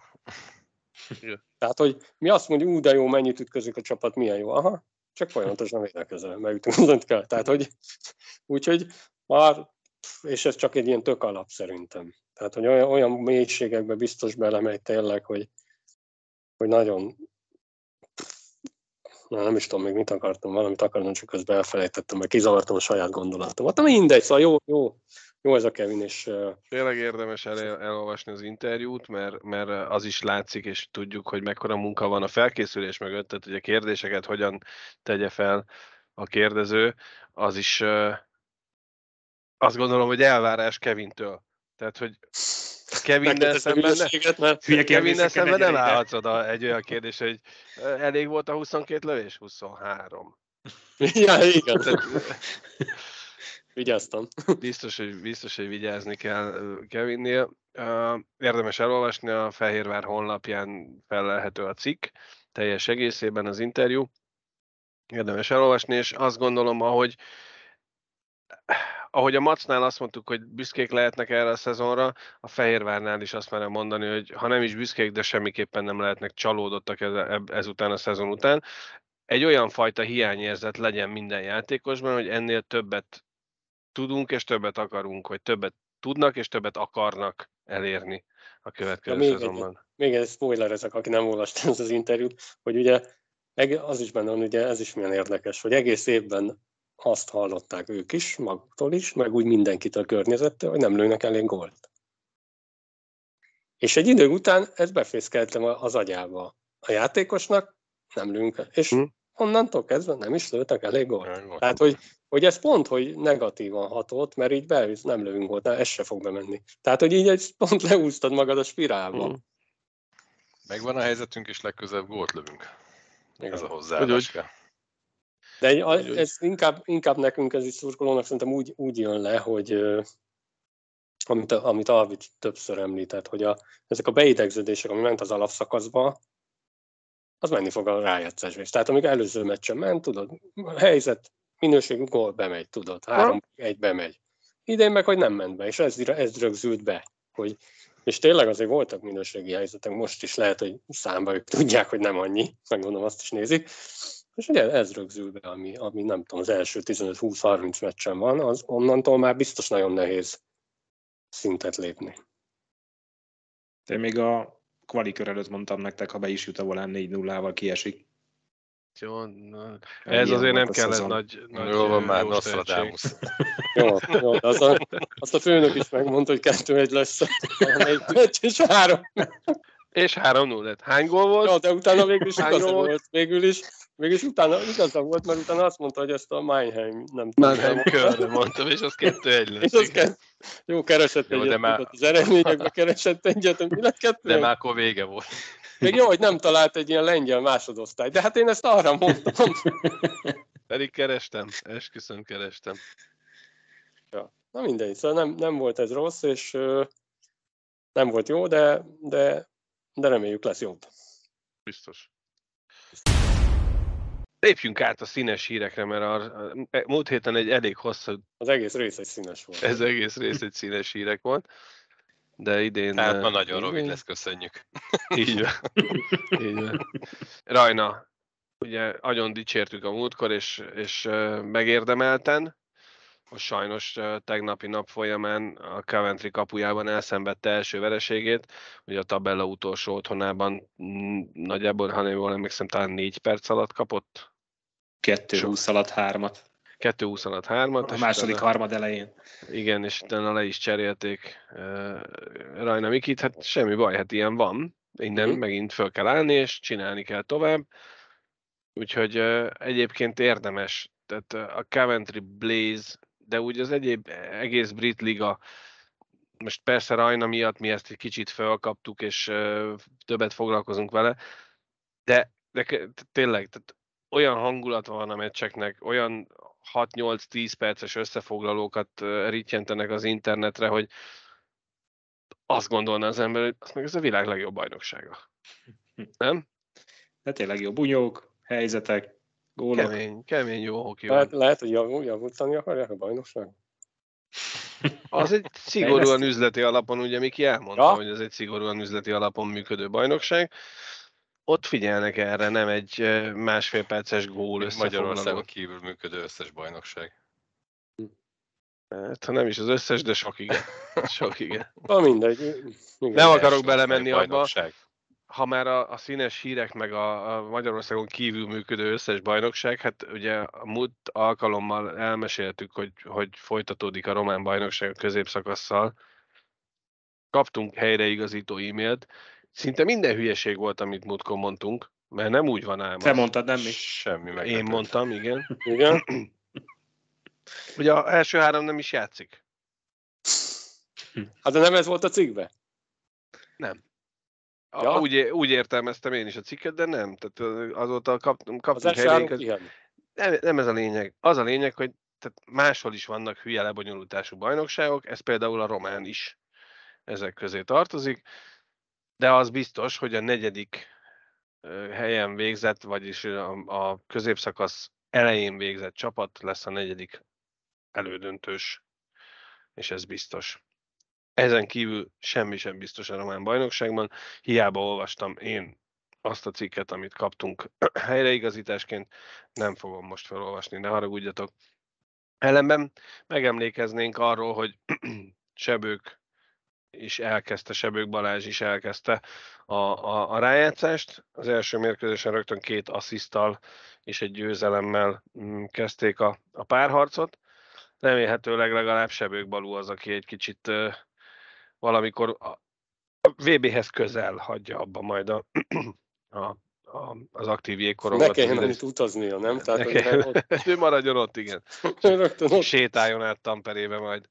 Tehát, hogy mi azt mondjuk, ú, de jó, mennyit ütközik a csapat, milyen jó. Aha, csak folyamatosan védekezzel, mert ütünk, mindent kell. Tehát, hogy úgyhogy már, és ez csak egy ilyen tök alap szerintem. Tehát, hogy olyan, olyan mélységekbe biztos belemegy tényleg, hogy, hogy nagyon Na, nem is tudom még mit akartam, valamit akartam, csak közben elfelejtettem, mert kizavartam a saját gondolatomat. Na mindegy, szóval jó, jó, jó ez a Kevin, és Tényleg érdemes el, elolvasni az interjút, mert, mert az is látszik, és tudjuk, hogy mekkora munka van a felkészülés mögött, tehát hogy a kérdéseket hogyan tegye fel a kérdező, az is azt gondolom, hogy elvárás Kevintől. Tehát, hogy Kevinnel szemben, ne, Kevinnel szemben ne nem állhatsz oda egy olyan kérdés, hogy elég volt a 22 lövés? 23. ja, igen. Tehát, Vigyáztam. Biztos, hogy, biztos, hogy vigyázni kell Kevinnél. Érdemes elolvasni, a Fehérvár honlapján felelhető a cikk, teljes egészében az interjú. Érdemes elolvasni, és azt gondolom, ahogy ahogy a Macnál azt mondtuk, hogy büszkék lehetnek erre a szezonra, a Fehérvárnál is azt merem mondani, hogy ha nem is büszkék, de semmiképpen nem lehetnek csalódottak ez, ezután a szezon után. Egy olyan fajta hiányérzet legyen minden játékosban, hogy ennél többet tudunk és többet akarunk, hogy többet tudnak és többet akarnak elérni a következő még szezonban. Egy, még egy spoiler ezek, aki nem olvasta az interjút, hogy ugye az is benne van, ugye ez is milyen érdekes, hogy egész évben azt hallották ők is, maguktól is, meg úgy mindenkit a környezettől, hogy nem lőnek elég gólt. És egy idő után ez befészkeltem az agyába a játékosnak, nem lőnk, és hm. Onnantól kezdve nem is lőttek elég gólt. Tehát, hogy, hogy ez pont, hogy negatívan hatott, mert így be, nem lövünk gólt, ez se fog bemenni. Tehát, hogy így egy pont leúztad magad a spirálba. Hm. Megvan a helyzetünk, és legközelebb gólt lövünk. Igen. Ez a hozzáállás kell. De egy, ez inkább, inkább nekünk ez is szurkolónak szerintem úgy, úgy jön le, hogy amit, amit Alvics többször említett, hogy a, ezek a beidegződések, ami ment az alapszakaszba, az menni fog a rájátszásba is. Tehát amíg előző meccsen ment, tudod, helyzet, minőségű gól bemegy, tudod, három, egy bemegy. Idén meg, hogy nem ment be, és ez, ez rögzült be, hogy és tényleg azért voltak minőségi helyzetek, most is lehet, hogy számba ők tudják, hogy nem annyi, megmondom, azt is nézik, és ugye ez rögzül be, ami, ami nem tudom, az első 15-20-30 meccsen van, az onnantól már biztos nagyon nehéz szintet lépni. Én még a kvalikör előtt mondtam nektek, ha be is jut a volán 4-0-val kiesik. Jó, na, ez azért nem kellett nagy, nagy Jó van már, Nostradamus. jó, jó, az a, azt a főnök is megmondta, hogy kettő egy lesz. Egy és három. És 3-0 lett. Hány gól volt? Ja, de utána végül is igaza volt. Végül is, végül is utána igaza volt, mert utána azt mondta, hogy ezt a Meinheim nem tudom. Meinheim körre mondtam, és az 2-1 lett. És az kett... Jó, keresett jó, egyet, de már... az eredményekbe keresett egyet, mi lett kettő? De már akkor vége volt. Még jó, hogy nem talált egy ilyen lengyel másodosztály, de hát én ezt arra mondtam. Pedig kerestem, esküszöm kerestem. Ja. Na mindegy, szóval nem, nem volt ez rossz, és nem volt jó, de, de de reméljük lesz jobb. Biztos. Lépjünk át a színes hírekre, mert a, a múlt héten egy elég hosszú... Az egész rész egy színes volt. Ez egész rész egy színes hírek volt. De idén... Tehát ma nagyon rövid lesz, köszönjük. Így van. Így van. Rajna, ugye nagyon dicsértük a múltkor, és, és megérdemelten most sajnos tegnapi nap folyamán a Coventry kapujában elszenvedte első vereségét, ugye a tabella utolsó otthonában mm, nagyjából, ha nem jól emlékszem, talán négy perc alatt kapott. Kettő húsz alatt hármat. Kettő húsz alatt hármat. A második utána, harmad elején. Igen, és utána le is cserélték uh, Rajna Mikit, hát semmi baj, hát ilyen van. Innen mm-hmm. megint föl kell állni, és csinálni kell tovább. Úgyhogy uh, egyébként érdemes tehát a Coventry Blaze de úgy az egyéb egész brit liga, most persze Rajna miatt mi ezt egy kicsit felkaptuk, és többet foglalkozunk vele, de, de tényleg, tehát olyan hangulat van a meccseknek, olyan 6-8-10 perces összefoglalókat ritjentenek az internetre, hogy azt gondolna az ember, hogy az meg ez a világ legjobb bajnoksága. Nem? De tényleg jó bunyók, helyzetek, Gólok. Kemény, kemény jó hoki lehet, lehet, hogy javul, javultani akarják a bajnokság? Az egy szigorúan üzleti alapon, ugye Miki elmondta, ja? hogy ez egy szigorúan üzleti alapon működő bajnokság. Ott figyelnek erre, nem egy másfél perces gól Magyarországon kívül működő összes bajnokság. Hát, ha nem is az összes, de sok igen. Sok igen. Na mindegy. Igen. Nem akarok belemenni abba ha már a, a színes hírek, meg a, a Magyarországon kívül működő összes bajnokság, hát ugye a múlt alkalommal elmeséltük, hogy, hogy folytatódik a román bajnokság a középszakasszal. Kaptunk helyreigazító e-mailt. Szinte minden hülyeség volt, amit múltkor mondtunk, mert nem úgy van ám. Te mondtad, nem mi? Semmi meg. Én mondtam, igen. igen. Ugye a első három nem is játszik. Hát de nem ez volt a cikkbe? Nem. Ja? Úgy, úgy értelmeztem én is a cikket, de nem. Tehát azóta kap, kaptunk helyreigaz... Nem, nem ez a lényeg. Az a lényeg, hogy tehát máshol is vannak hülye lebonyolultású bajnokságok, ez például a román is ezek közé tartozik, de az biztos, hogy a negyedik helyen végzett, vagyis a, a középszakasz elején végzett csapat lesz a negyedik elődöntős, és ez biztos. Ezen kívül semmi sem biztos a román bajnokságban. Hiába olvastam én azt a cikket, amit kaptunk helyreigazításként, nem fogom most felolvasni, ne haragudjatok. Ellenben megemlékeznénk arról, hogy Sebők is elkezdte, Sebők Balázs is elkezdte a, a, a rájátszást. Az első mérkőzésen rögtön két asszisztal és egy győzelemmel mm, kezdték a, a párharcot. Remélhetőleg legalább Sebők Balú az, aki egy kicsit valamikor a VB-hez közel hagyja abba majd a, a a, az aktív jégkorongot. Ne kelljen annyit utaznia, nem? Tehát, ne kell, ott... ő maradjon ott, igen. Rögtön ott. Sétáljon át Tamperébe majd.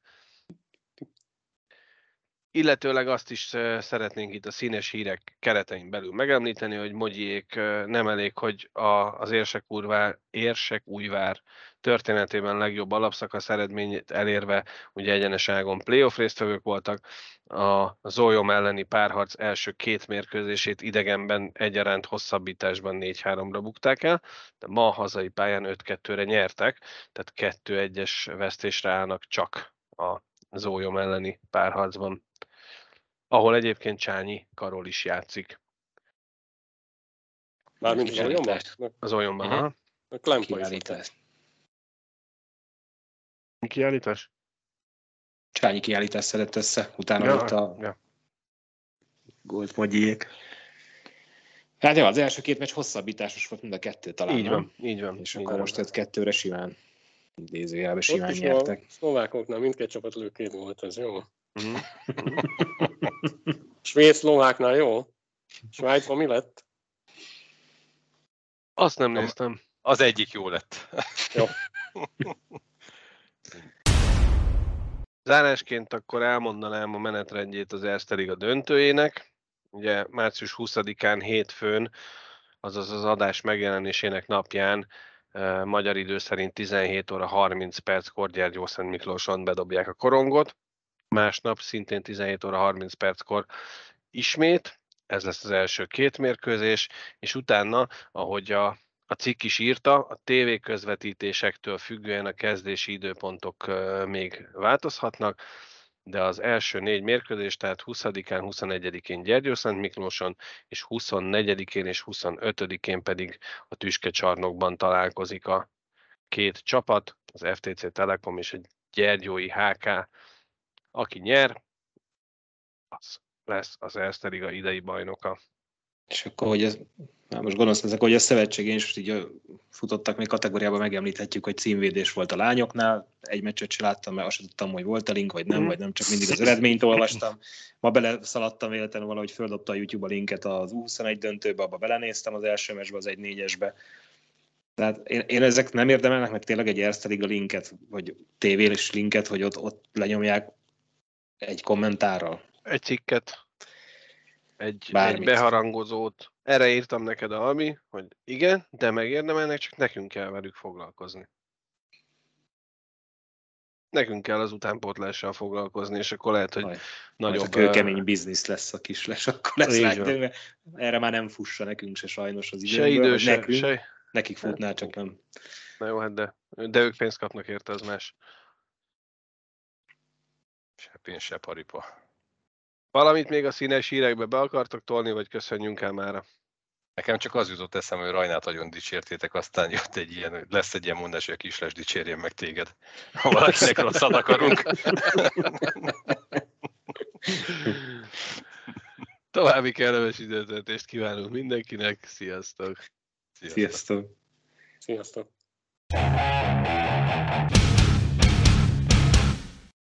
Illetőleg azt is szeretnénk itt a színes hírek keretein belül megemlíteni, hogy Mogyiék nem elég, hogy a, az Érsek, Úrvár, Érsek Újvár történetében legjobb alapszakasz eredményét elérve, ugye egyenes ágon playoff résztvevők voltak, a Zolyom elleni párharc első két mérkőzését idegenben egyaránt hosszabbításban 4-3-ra bukták el, de ma a hazai pályán 5-2-re nyertek, tehát 2-1-es vesztésre állnak csak a Zólyom elleni párharcban, ahol egyébként Csányi Karol is játszik. Mármint az Olyomban? Az Olyomban, uh-huh. A Klempa Kiállítás? Csányi kiállítás szedett össze, utána ja, ott a ja. Gold Mogyiék. Hát jó, az első két meccs hosszabbításos volt mind a kettő talán. Így van, így van. És így akkor van. most ez kettőre simán idézőjelben simán nyertek. A szlovákoknál mindkét csapat lőkét volt, ez jó. Mm. Svéd szlováknál jó? Svájcban mi lett? Azt nem néztem. Az egyik jó lett. Jó. Zárásként akkor elmondanám a menetrendjét az Erste Liga döntőjének. Ugye március 20-án hétfőn, azaz az adás megjelenésének napján magyar idő szerint 17 óra 30 perckor Gyergyó Szent Miklóson bedobják a korongot. Másnap szintén 17 óra 30 perckor ismét, ez lesz az első két mérkőzés, és utána, ahogy a a cikk is írta, a TV közvetítésektől függően a kezdési időpontok még változhatnak, de az első négy mérkőzés, tehát 20-án, 21-én Gyergyószent Miklóson, és 24-én és 25-én pedig a Tüske csarnokban találkozik a két csapat, az FTC Telekom és a Gyergyói HK. Aki nyer, az lesz az Erste Liga idei bajnoka. És akkor, hogy ez, hát most gonosz ezek, hogy a szövetségén is most így futottak még kategóriában, megemlíthetjük, hogy címvédés volt a lányoknál, egy meccset sem láttam, mert azt sem tudtam, hogy volt a link, vagy nem, mm. vagy nem, csak mindig az eredményt olvastam. Ma bele szaladtam véletlenül valahogy földobta a YouTube a linket az U21 döntőbe, abba belenéztem az első meccsbe, az egy négyesbe. Tehát én, én, ezek nem érdemelnek meg tényleg egy Erste Liga linket, vagy tévés linket, hogy ott, ott lenyomják egy kommentárral. Egy cikket egy, egy beharangozót. Erre írtam neked, Albi, hogy igen, de megérdemelnek, csak nekünk kell velük foglalkozni. Nekünk kell az utánpótlással foglalkozni, és akkor lehet, hogy Aj, nagyobb... Majd, kemény biznisz lesz a kisles, akkor lesz rá, erre már nem fussa nekünk se sajnos az időből. Se idő, se, nekünk, se. Nekik futná, csak nem. Na jó, hát de, de ők pénzt kapnak érte, az más. Se pénz, se paripa. Valamit még a színes hírekbe be akartok tolni, vagy köszönjünk el mára? Nekem csak az jutott eszem, hogy Rajnát nagyon dicsértétek, aztán jött egy ilyen, hogy lesz egy ilyen mondás, hogy a kisles dicsérjen meg téged, ha valakinek rosszat akarunk. További kellemes időtöltést kívánunk mindenkinek, sziasztok! Sziasztok! Sziasztok! sziasztok.